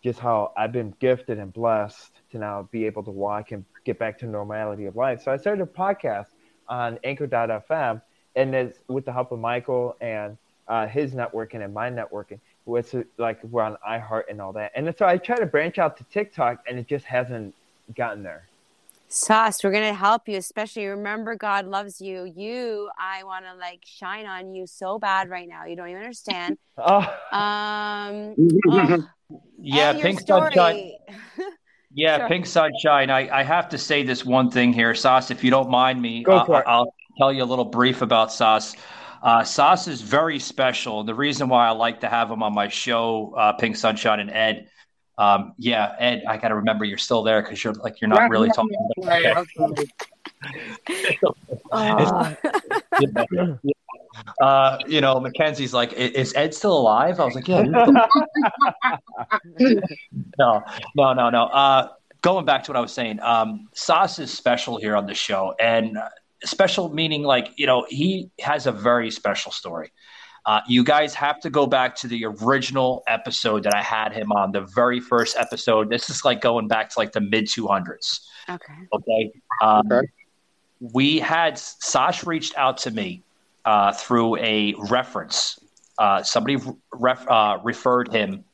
just how I've been gifted and blessed to now be able to walk and get back to normality of life. So I started a podcast on Anchor.fm, and it's with the help of Michael and uh, his networking and my networking. With like we're on iHeart and all that, and so I try to branch out to TikTok, and it just hasn't gotten there. Sos, we're gonna help you, especially remember God loves you. You, I want to like shine on you so bad right now. You don't even understand. Oh, Um, oh, Yeah, and Pink. Sunshine. Yeah, Sure. Pink Sunshine. I, I have to say this one thing here, Sos, if you don't mind me. Go uh, for it. I'll tell you a little brief about Sos. Uh, Sos is very special. And the reason why I like to have him on my show, uh, Pink Sunshine and Ed. Um, yeah, Ed, I got to remember you're still there because you're like, you're not Yeah, really yeah, talking. yeah, right, absolutely. Yeah. Uh, you know, McKenzie's like, is Ed still alive? I was like, yeah. no, no, no, no. Uh, going back to what I was saying, um, Sos is special here on the show, and uh, special meaning like you know he has a very special story. Uh, you guys have to go back to the original episode that I had him on, the very first episode. This is like going back to like the mid 200s. okay. Okay. Um, Okay. We had Sos reached out to me uh, through a reference. Uh, somebody ref, uh, referred him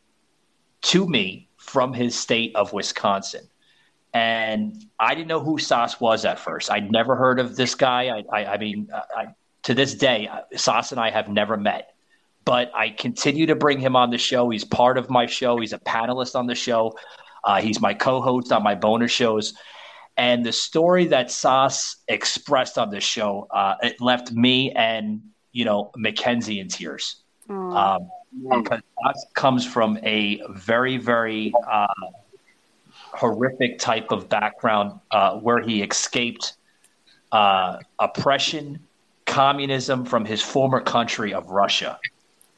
to me from his state of Wisconsin. And I didn't know who Sos was at first. I'd never heard of this guy. I, I, I mean, I, to this day, uh, Sos and I have never met. But I continue to bring him on the show. He's part of my show. He's a panelist on the show. Uh, he's my co-host on my bonus shows. And the story that Sos expressed on this show, uh, it left me and you know McKenzie in tears. Um, because Sos comes from a very, very uh, horrific type of background uh, where he escaped uh, oppression, communism from his former country of Russia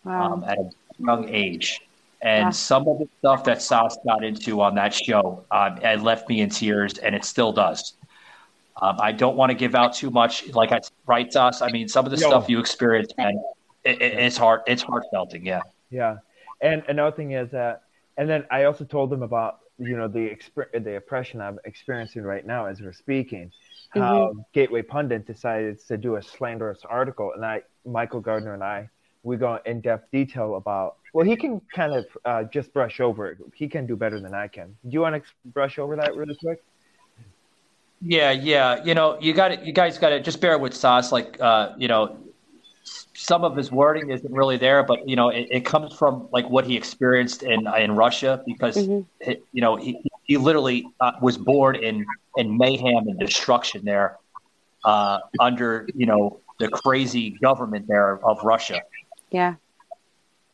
Wow. um, at a young age. And Wow. some of the stuff that Sos got into on that show, um, it left me in tears, and it still does. Um, I don't want to give out too much, like I right, Sos. I mean, some of the No. stuff you experienced, and it, it, it's hard. It's heartfelting, yeah. Yeah, and another thing is that, and then I also told them about you know the exper- the oppression I'm experiencing right now as we're speaking. How Gateway Pundit decided to do a slanderous article, and I, Michael Gardner, and I, we go in depth detail about. Well, he can kind of uh, just brush over it. He can do better than I can. Do you want to brush over that really quick? Yeah, yeah. You know, you got it. You guys got to just bear with Sos. Like, uh, you know, some of his wording isn't really there, but you know, it, it comes from like what he experienced in in Russia because he- you know he he literally uh, was born in in mayhem and destruction there uh, under you know the crazy government there of Russia Yeah.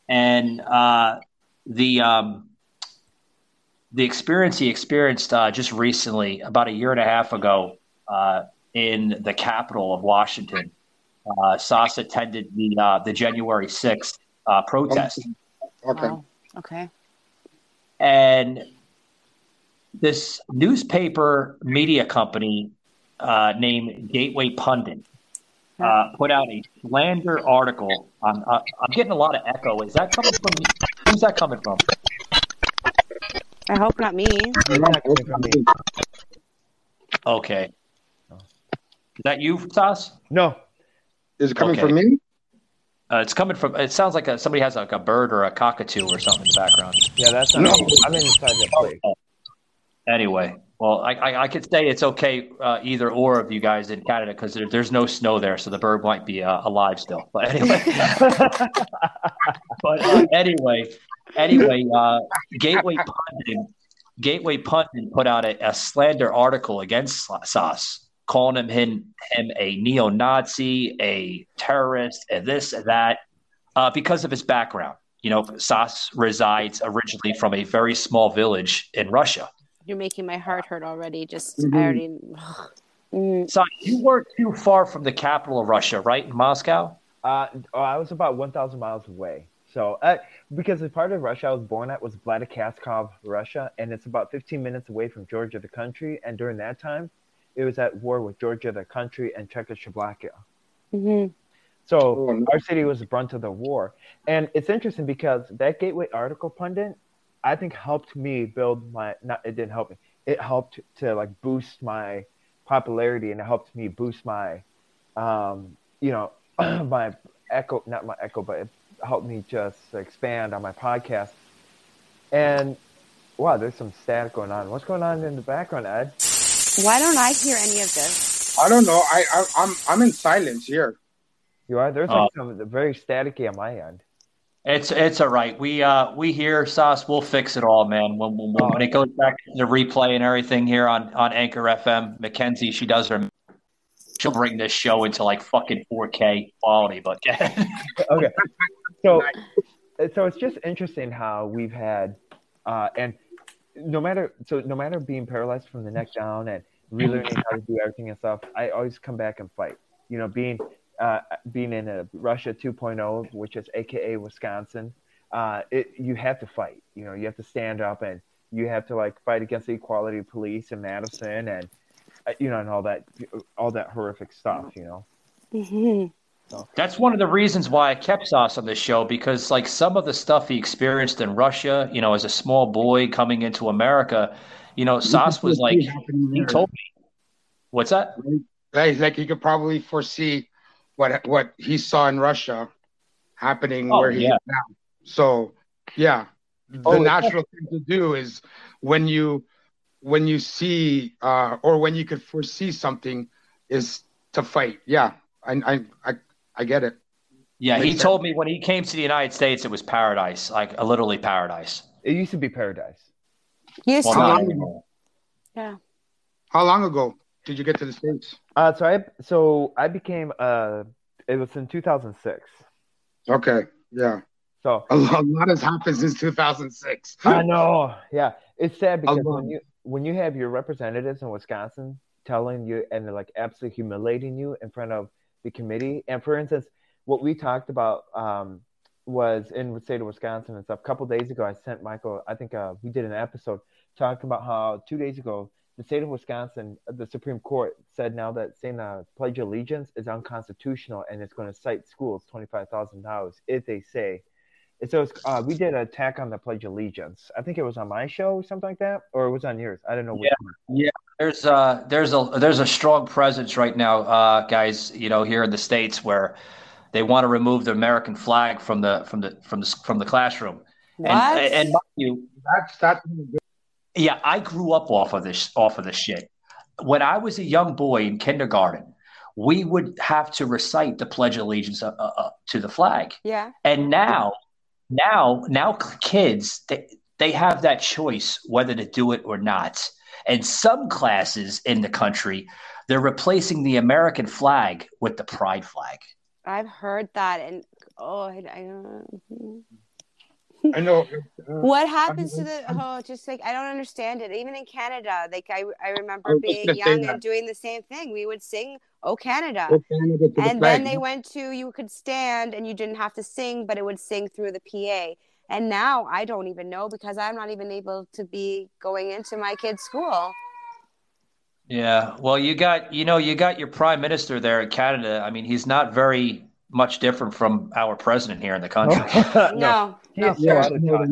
and uh, the um, the experience he experienced uh, just recently, about a year and a half ago, uh, in the capital of Washington. Uh, Sos attended the uh, the January sixth uh, protest, Okay. Wow. Okay. and this newspaper media company uh, named Gateway Pundit uh, put out a slander article. On, uh, I'm getting a lot of echo. Is that coming from? Who's that coming from? I hope not me. Okay. Is that you, Sos? No. Is it coming Okay. from me? Uh, it's coming from. It sounds like a, somebody has like a bird or a cockatoo or something in the background. Yeah, that's not. No. I'm inside the plate. Anyway, well, I, I, I could say it's okay uh, either or of you guys in Canada because there, there's no snow there, so the bird might be uh, alive still. But anyway, but uh, anyway, anyway, uh, Gateway Pundit, Gateway Pundit put out a, a slander article against Sos, calling him him, him a neo-Nazi, a terrorist, and this and that, uh, because of his background. You know, Sos resides originally from a very small village in Russia. You're making my heart hurt already. Just Mhm. I already. Mm. So you weren't too far from the capital of Russia, right? In Moscow? Uh, oh, I was about 1,000 miles away. So, uh, because the part of Russia I was born at was Vladikavkaz, Russia, and it's about 15 minutes away from Georgia, the country. And during that time, it was at war with Georgia, the country, and Czechoslovakia. Mm-hmm. So our city was the brunt of the war. And it's interesting because that Gateway article pundit, I think helped me build my not it didn't help me. It helped to like boost my popularity and it helped me boost my um, you know, my echo not my echo, but it helped me just expand on my podcast. And wow, there's some static going on. What's going on in the background, Ed? Why don't I hear any of this? I don't know. I, I I'm I'm in silence here. You are? There's like some very staticky on my end. It's it's all right. We uh we here, Sos. We'll fix it all, man. When when, when it goes back to the replay and everything here on on Anchor FM, McKenzie, she does her. She'll bring this show into like fucking 4K quality, but okay. So, so it's just interesting how we've had, uh, and no matter so no matter being paralyzed from the neck down and relearning how to do everything and stuff, I always come back and fight. You know, being uh, being in a Russia 2.0, which is AKA Wisconsin, uh, it you have to fight. You know, you have to stand up and you have to like fight against the equality police in Madison and uh, you know and all that all that horrific stuff. You know. Mm-hmm. That's one of the reasons why I kept Sos on this show because, like, some of the stuff he experienced in Russia, you know, as a small boy coming into America, you know, Sos was like, he told me, what's that? Like, like he could probably foresee what what he saw in Russia happening Oh, where he yeah. is now. So yeah, the Oh, it's- natural thing to do is when you when you see uh, or when you could foresee something is to fight. Yeah, I I I, I get it. Yeah, he sense. told me when he came to the United States, it was paradise, like uh, literally paradise. It used to be paradise. Used Well, to be. Yeah. How long ago did you get to the states? Uh, so I so I became uh, it was in 2006. Okay, yeah. So A lot, has happened since 2006. I know. Yeah, it's sad because when you when you have your representatives in Wisconsin telling you and they're like absolutely humiliating you in front of the committee, and for instance, what we talked about um, was in the state of Wisconsin and stuff. A couple days ago, I sent Michael. I think uh, we did an episode talking about how two days ago the state of Wisconsin, the Supreme Court said now that saying the Pledge of Allegiance is unconstitutional and it's going to cite schools twenty five thousand dollars if they say and so it's, uh, we did an attack on the Pledge of Allegiance. I think it was on my show or something like that, or it was on yours. I don't know. Which Yeah, yeah. There's uh there's a there's a strong presence right now, uh, guys. You know, here in the states where they want to remove the American flag from the from the from the from the classroom. What? And, and mind you, That's that's yeah, I grew up off of this off of this shit. When I was a young boy in kindergarten, we would have to recite the Pledge of Allegiance uh, uh, uh, to the flag. Yeah. And now, now, now, kids they they have that choice whether to do it or not. And some classes in the country, they're replacing the American flag with the pride flag. I've heard that, and oh, I, I don't. I know. Uh, what happens to the oh? Just like I don't understand it. Even in Canada, like I, I I remember was being young and doing the same thing. We would sing "Oh Canada," Oh, Canada to the and flag. then they went to you could stand and you didn't have to sing, but it would sing through the PA. And now I don't even know because I'm not even able to be going into my kid's school. Yeah, well, you got you know you got your prime minister there in Canada. I mean, he's not very much different from our president here in the country. No, no. Is so Yeah, out of touch.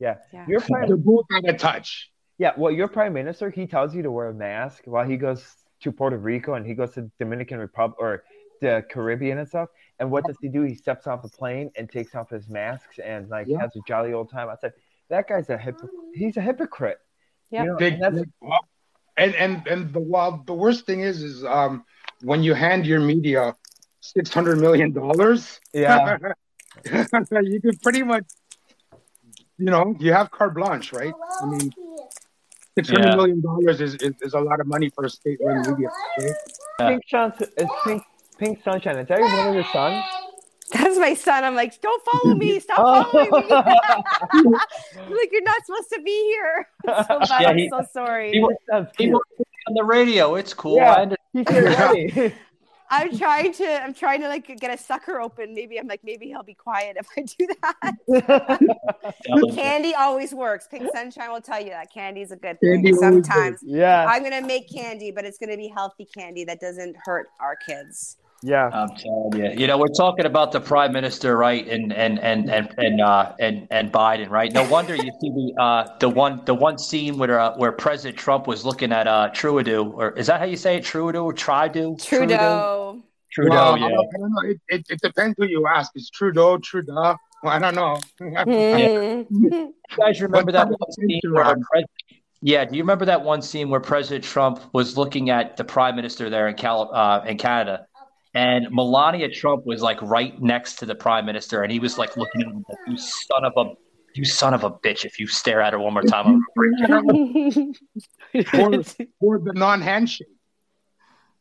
Yeah. Yeah. your prime. They're both out of touch. Yeah, well, your prime minister, he tells you to wear a mask while he goes to Puerto Rico and he goes to Dominican Republic or the Caribbean and stuff. And what does he do? He steps off a plane and takes off his masks and like Yeah. has a jolly old time. I said, that guy's a hip. He's a hypocrite. Yep. You know, They- and that's, and and and the wild, the worst thing is is um when you hand your media six hundred million dollars. Yeah. you could pretty much, you know, you have carte blanche, right? I mean, six hundred Yeah. million dollars is, is is a lot of money for a state-run media. Right? Pink, Shun- is Pink, Pink Sunshine. Is that one of your sons? That's my son. I'm like, don't follow me. Stop Oh. following me. like, you're not supposed to be here. I'm so bad. Yeah, I'm so sorry. He, wa- Sounds he on the radio. It's cool. Yeah. I understand. He's here already. I'm trying to. I'm trying to like get a sucker open. Maybe I'm like, maybe he'll be quiet if I do that. candy always works. Pink sunshine will tell you that candy's a good Candy thing. Sometimes yeah. I'm gonna make candy, but it's gonna be healthy candy that doesn't hurt our kids. Yeah. I'm telling you. You know, we're talking about the prime minister, right? And and and and and uh, and, and Biden, right? No wonder you see the uh, the one the one scene where uh, where President Trump was looking at uh, Trudeau, or is that how you say it? Trudeau or Trudeau? Trudeau. Trudeau. Well, yeah. I don't, I don't know. It, it, it depends who you ask. It's Trudeau, Trudeau. Well, I don't know. Hmm. You guys remember that one scene where Trudeau? President, yeah, do you remember that one scene where President Trump was looking at the prime minister there in Cal uh, in Canada, and Melania Trump was like right next to the prime minister, and he was like looking at him like, "You son of a, you son of a bitch! If you stare at her one more time, I'm your or, or the non-handshake.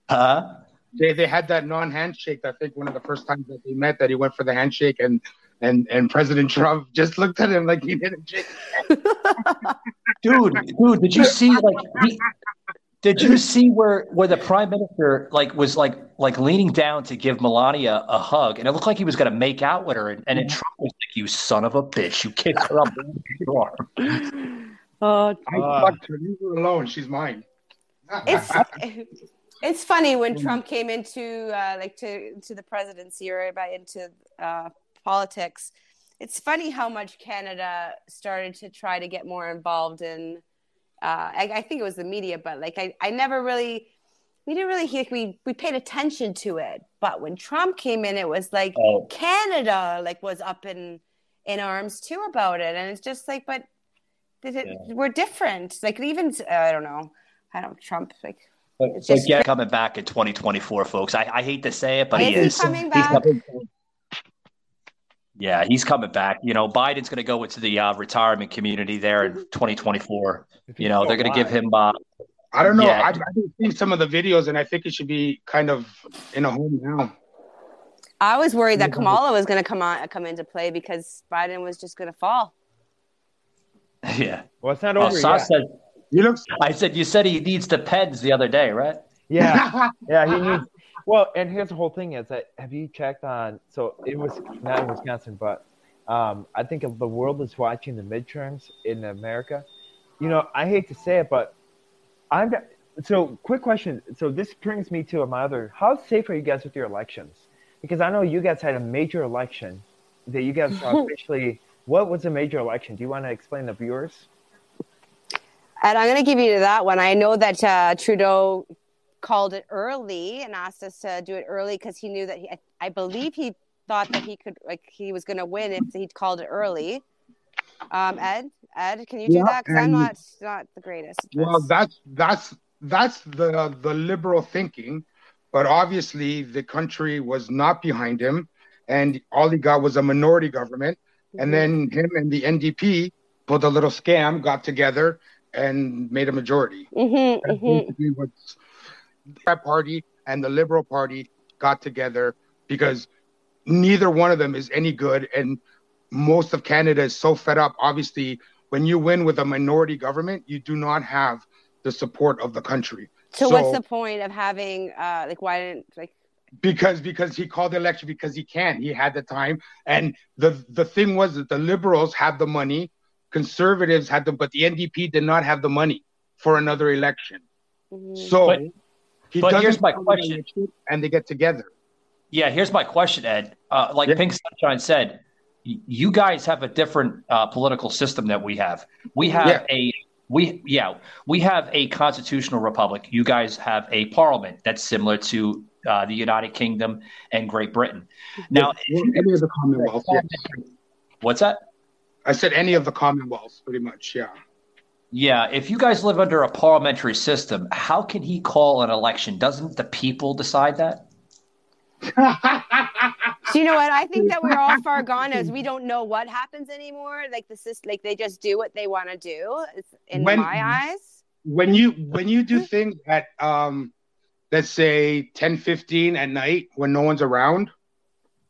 Huh? They they had that non-handshake. I think one of the first times that they met, that he went for the handshake, and and and President Trump just looked at him like he didn't dude, dude, did you see like he, did you see where where the prime minister like was like like leaning down to give Melania a hug, and it looked like he was gonna make out with her, and, and then Trump was like, "You son of a bitch! You kicked her up your arm." Oh, I Uh. fucked her. Leave her alone. She's mine. it's it's funny when Trump came into uh, like to to the presidency or about into uh, politics. It's funny how much Canada started to try to get more involved in. Uh, I, I think it was the media, but like I, I never really, we didn't really hear. We we paid attention to it, but when Trump came in, it was like Oh. Canada like was up in in arms too about it, and it's just like, but did it, we're different. Like even uh, I don't know, I don't Trump like But, It's but just- yeah, coming back in 2024, folks. I, I hate to say it, but Is he he is. coming He's back? coming- Yeah, he's coming back. You know, Biden's going to go into the uh, retirement community there in 2024. You know, they're going to give him. Uh, I don't know. Yeah. I've, I've been seeing some of the videos, and I think it should be kind of in a home now. I was worried that Kamala was going to come on come into play because Biden was just going to fall. yeah. Well, it's not Oh, over Sas yet. said, He looks. I said you said he needs the pens the other day, right? Yeah, yeah, he needs. Well, and here's the whole thing: is that have you checked on? So it was not in Wisconsin, but um, I think the world is watching the midterms in America. You know, I hate to say it, but I'm. So, quick question. So this brings me to my other. How safe are you guys with your elections? Because I know you guys had a major election that you guys officially. What was a major election? Do you want to explain to viewers? And I'm going to give you that one. I know that uh, Trudeau called it early and asked us to do it early because he knew that he, I, I believe he thought that he could, like, he was going to win if he'd called it early. Um, Ed, Ed, can you do Yeah, that? Because I'm not not the greatest. Well, that's that's that's the the liberal thinking, but obviously the country was not behind him, and all he got was a minority government. And then him and the NDP pulled a little scam, got together, and made a majority. Mhm, That's mhm. Basically what that party and the Liberal Party got together because neither one of them is any good, and most of Canada is so fed up. Obviously, when you win with a minority government, you do not have the support of the country. So, what's the point of having uh like why didn't like because because he called the election because he can he had the time and the the thing was that the liberals had the money conservatives had the but the ndp did not have the money for another election so But- he but here's my question. and they get together Yeah, here's my question, Ed. Uh, like Yeah. Pink Sunshine said, you guys have a different uh, political system that we have. We have Yeah. a we yeah we have a constitutional republic. You guys have a parliament that's similar to uh, the United Kingdom and Great Britain. Now, Well, any of the commonwealths yes. what's that? i said any of the commonwealths pretty much yeah Yeah, if you guys live under a parliamentary system, how can he call an election? Doesn't the people decide that? Do you know what? I think that we're all far gone as we don't know what happens anymore. Like the system, like they just do what they want to do. It's, in When- my eyes, when you when you do things at um let's say 10 15 at night when no one's around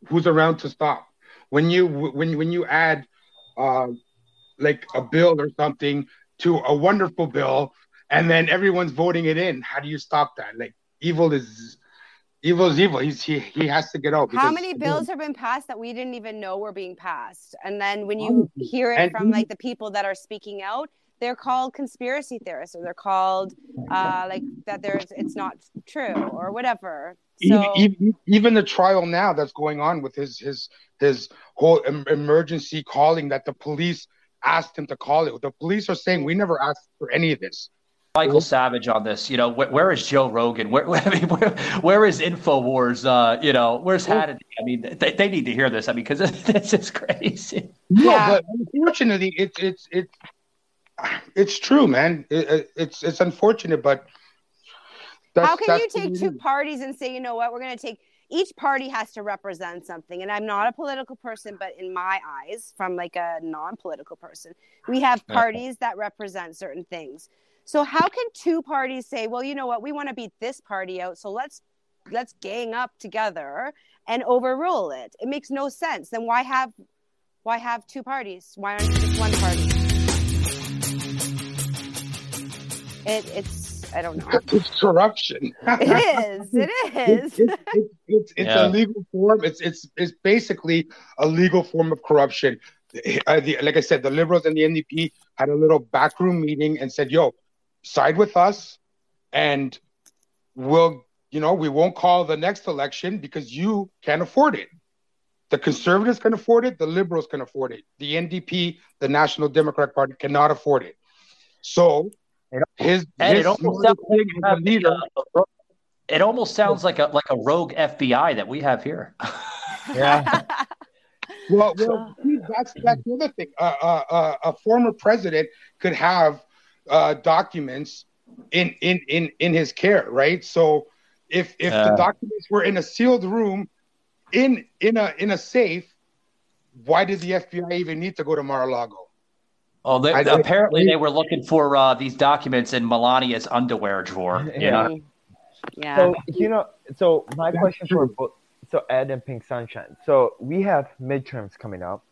who's around to stop when you when when you add uh like a bill or something to a wonderful bill and then everyone's voting it in how do you stop that like evil is evil is evil he's he, he has to get out how many bills have been passed that we didn't even know were being passed? And then when you hear it And from like the people that are speaking out, they're called conspiracy theorists, or they're called uh, like that. There's it's not true or whatever. So even, even, even the trial now that's going on with his his his whole em- emergency calling that the police asked him to call it. The police are saying we never asked for any of this. Michael Savage on this. You know, where, where is Joe Rogan? Where, I mean, where, where is Infowars? Uh, you know, where's Hannity? I mean, they, they need to hear this. I mean, because this is crazy. No, Yeah. but unfortunately, it's it's it's it's true, man. It, it- it's it's unfortunate, but that's, how can you take two parties and say, you know what, we're going to take each party has to represent something. And I'm not a political person, but in my eyes, from like a non-political person, we have parties that represent certain things. So how can two parties say, well, you know what, we want to beat this party out, so let's let's gang up together and overrule it? It makes no sense. Then why have why have two parties? Why aren't you just one party? It, it's I don't know. It's corruption. It is. It is. is. it's, it's, it's, it's Yeah. a legal form. It's it's it's basically a legal form of corruption. Uh, the, like I said, the liberals and the NDP had a little backroom meeting and said, "Yo, side with us, and we'll, you know, we won't call the next election because you can't afford it. The conservatives can afford it. The liberals can afford it. The NDP, the National Democratic Party, cannot afford it. So his, And his it almost sounds thing as a leader." It almost sounds like a like a rogue FBI that we have here. Yeah. Well, well, that's that's the other thing. Uh, uh, uh, a former president could have uh, documents in, in in in his care, right? So if if the documents were in a sealed room, in in a in a safe, why did the FBI even need to go to Mar-a-Lago? Oh, they, I- apparently I- they were looking for uh, these documents in Melania's underwear drawer. You Yeah. know? Yeah. So you know, so my question for both, so Ed and Pink Sunshine. So we have midterms coming up,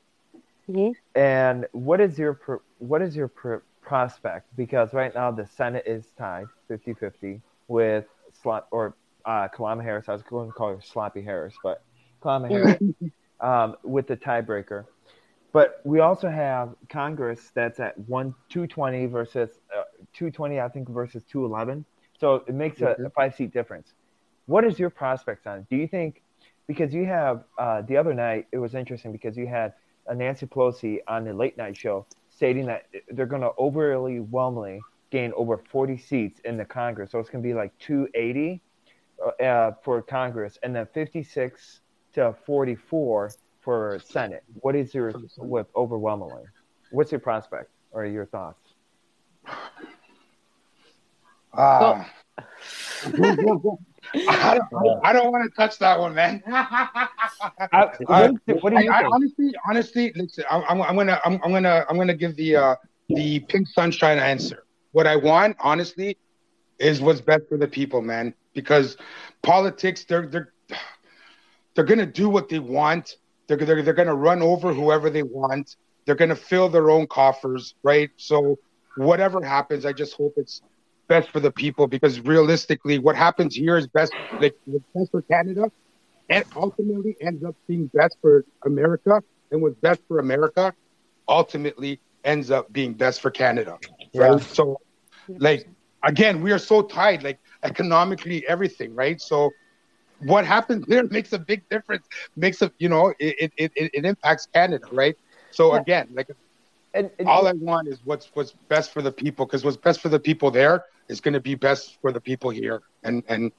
Mhm. and what is your pro- what is your pro- prospect? Because right now the Senate is tied 50-50 with slot or uh, Kalama Harris. I was going to call her Sloppy Harris, but Kalama Harris um, with the tiebreaker. But we also have Congress that's at one two twenty versus uh, two twenty, I think, versus two eleven. So it makes a, a five seat difference. What is your prospects on? it? Do you think because you have uh, the other night it was interesting because you had uh, Nancy Pelosi on the late night show stating that they're going to overwhelmingly gain over 40 seats in the Congress. So it's going to be like 280 uh, for Congress and then 56 to 44 for Senate. What is your with overwhelmingly? What's your prospect or your thoughts? Uh, I don't, I don't want to touch that one, man. I, Uh, what, do you I, I honestly, honestly, listen, I'm, I'm, I'm gonna, I'm, I'm gonna, I'm gonna give the, uh, the pink sunshine answer. What I want, honestly, is what's best for the people, man. Because politics, they're, they're, they're gonna do what they want. They're, they're, they're gonna run over whoever they want. They're gonna fill their own coffers, right? So whatever happens, I just hope it's best for the people because realistically, what happens here is best, like best for Canada, and ultimately ends up being best for America, and what's best for America ultimately ends up being best for Canada. Right? Yeah. So, like again, we are so tied, like economically, everything, right? So, what happens there makes a big difference. Makes a you know it it, it, it impacts Canada, right? So Yeah. again, like And, and all I want is what's what's best for the people because what's best for the people there is going to be best for the people here, and and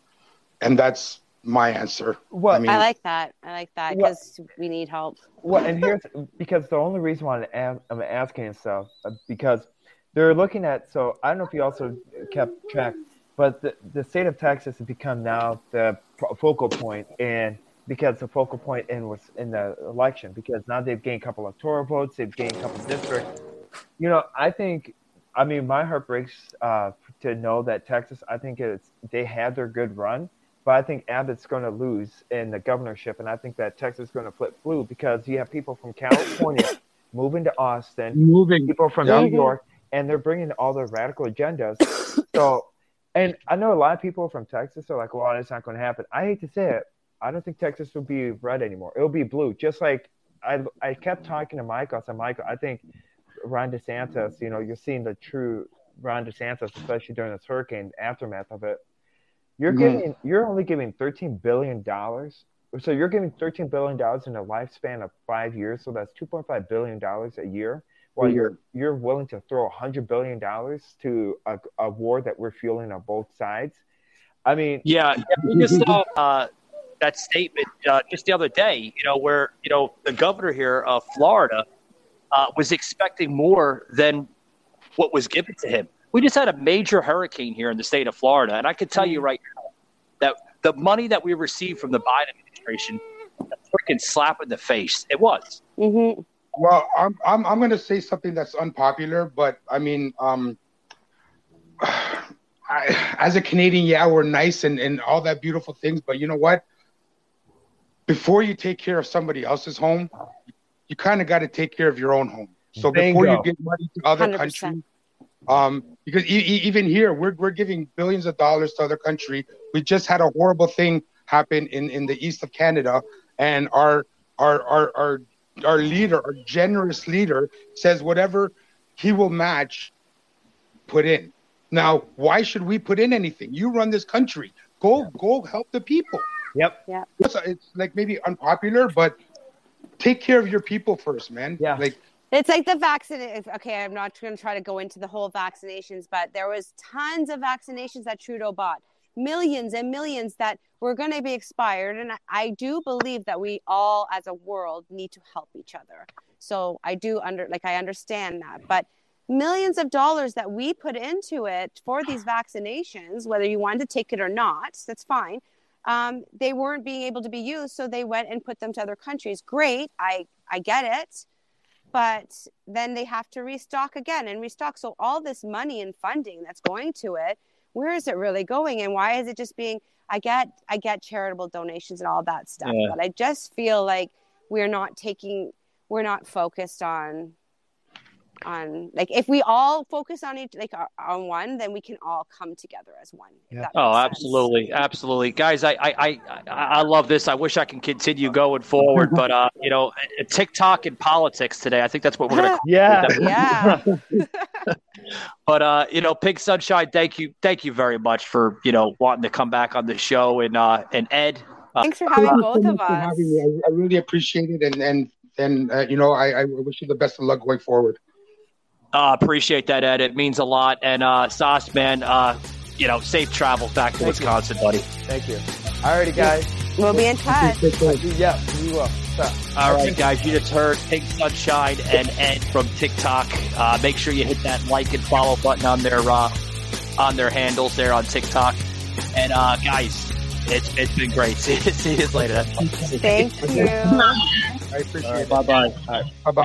and that's my answer. Well, I mean, I like that. I like that Well- because we need help. Well, and here's because the only reason why I'm I'm asking and stuff uh, because they're looking at. So I don't know if you also kept track, but the, the state of Texas has become now the focal point, and because the focal point in was in the election, because now they've gained a couple electoral votes, they've gained a couple districts. You know, I think. I mean, my heart breaks uh, to know that Texas. I think it's they had their good run, but I think Abbott's going to lose in the governorship, and I think that Texas is going to flip blue because you have people from California moving to Austin, moving people from Yeah. New York, and they're bringing all their radical agendas. so, and I know a lot of people from Texas are like, "Well, it's not going to happen." I hate to say it, I don't think Texas will be red anymore. It'll be blue. Just like I, I kept talking to Michael. I said, Michael, I think Ron DeSantis. You know, you're seeing the true Ron DeSantis, especially during this hurricane aftermath of it. You're Mhm. giving, you're only giving 13 billion dollars. So you're giving 13 billion dollars in a lifespan of five years. So that's 2.5 billion dollars a year. Mhm. you're you're willing to throw 100 billion dollars to a, a war that we're fueling on both sides. I mean, Yeah, yeah, we just saw uh, that statement uh, just the other day. You know, where you know the governor here of Florida uh, was expecting more than what was given to him. We just had a major hurricane here in the state of Florida, and I can tell you right now that the money that we received from the Biden administration, a freaking slap in the face. It was. Mm-hmm. Well, I'm I'm I'm gonna say something that's unpopular, but I mean, um, I, as a Canadian, yeah, we're nice and and all that beautiful things, but you know what? Before you take care of somebody else's home, you kind of got to take care of your own home. So before you give money to other 100%. countries, um, because e- e- even here we're we're giving billions of dollars to other country. We just had a horrible thing happen in in the east of Canada, and our our our our our leader, our generous leader, says whatever he will match, put in. Now, why should we put in anything? You run this country. Go go help the people. Yep. Yeah. It's, it's like maybe unpopular, but take care of your people first, man. Yeah. Like It's like the vaccine. Okay, I'm not going to try to go into the whole vaccinations, but there was tons of vaccinations that Trudeau bought, millions and millions that were going to be expired. And I, I do believe that we all, as a world, need to help each other. So I do under like I understand that, but millions of dollars that we put into it for these vaccinations, whether you wanted to take it or not, that's fine. um, they weren't being able to be used, so they went and put them to other countries. Great, I I get it, but then they have to restock again and restock. So all this money and funding that's going to it, where is it really going, and why is it just being? I get I get charitable donations and all that stuff, Yeah. but I just feel like we're not taking we're not focused on on like if we all focus on each like uh, on one then we can all come together as one if that Oh, makes sense. absolutely, absolutely, guys. I, I, I, I I love this. I wish I can continue going forward, but uh, you know, TikTok and politics today. I think that's what we're gonna. Yeah. yeah. But uh, you know, Pink Sunshine, thank you, thank you very much for you know wanting to come back on the show, and uh, and Ed. Uh, Thanks for having both of for us. having me. I, I really appreciate it, and and and uh, you know, I, I wish you the best of luck going forward. Uh, appreciate that, Ed. It means a lot. And uh, Sos, man, uh, you know, safe travel back to Thank you. Wisconsin, buddy. Thank you. Alrighty, guys. We'll be in touch. Yeah, we will. So, All right, guys, you just heard Pink Sunshine and Ed from TikTok. Uh, make sure you hit that like and follow button on their uh, on their handles there on TikTok. And uh, guys, it's it's been great. See, see you later. Thank you. I appreciate it. Bye bye. Bye bye.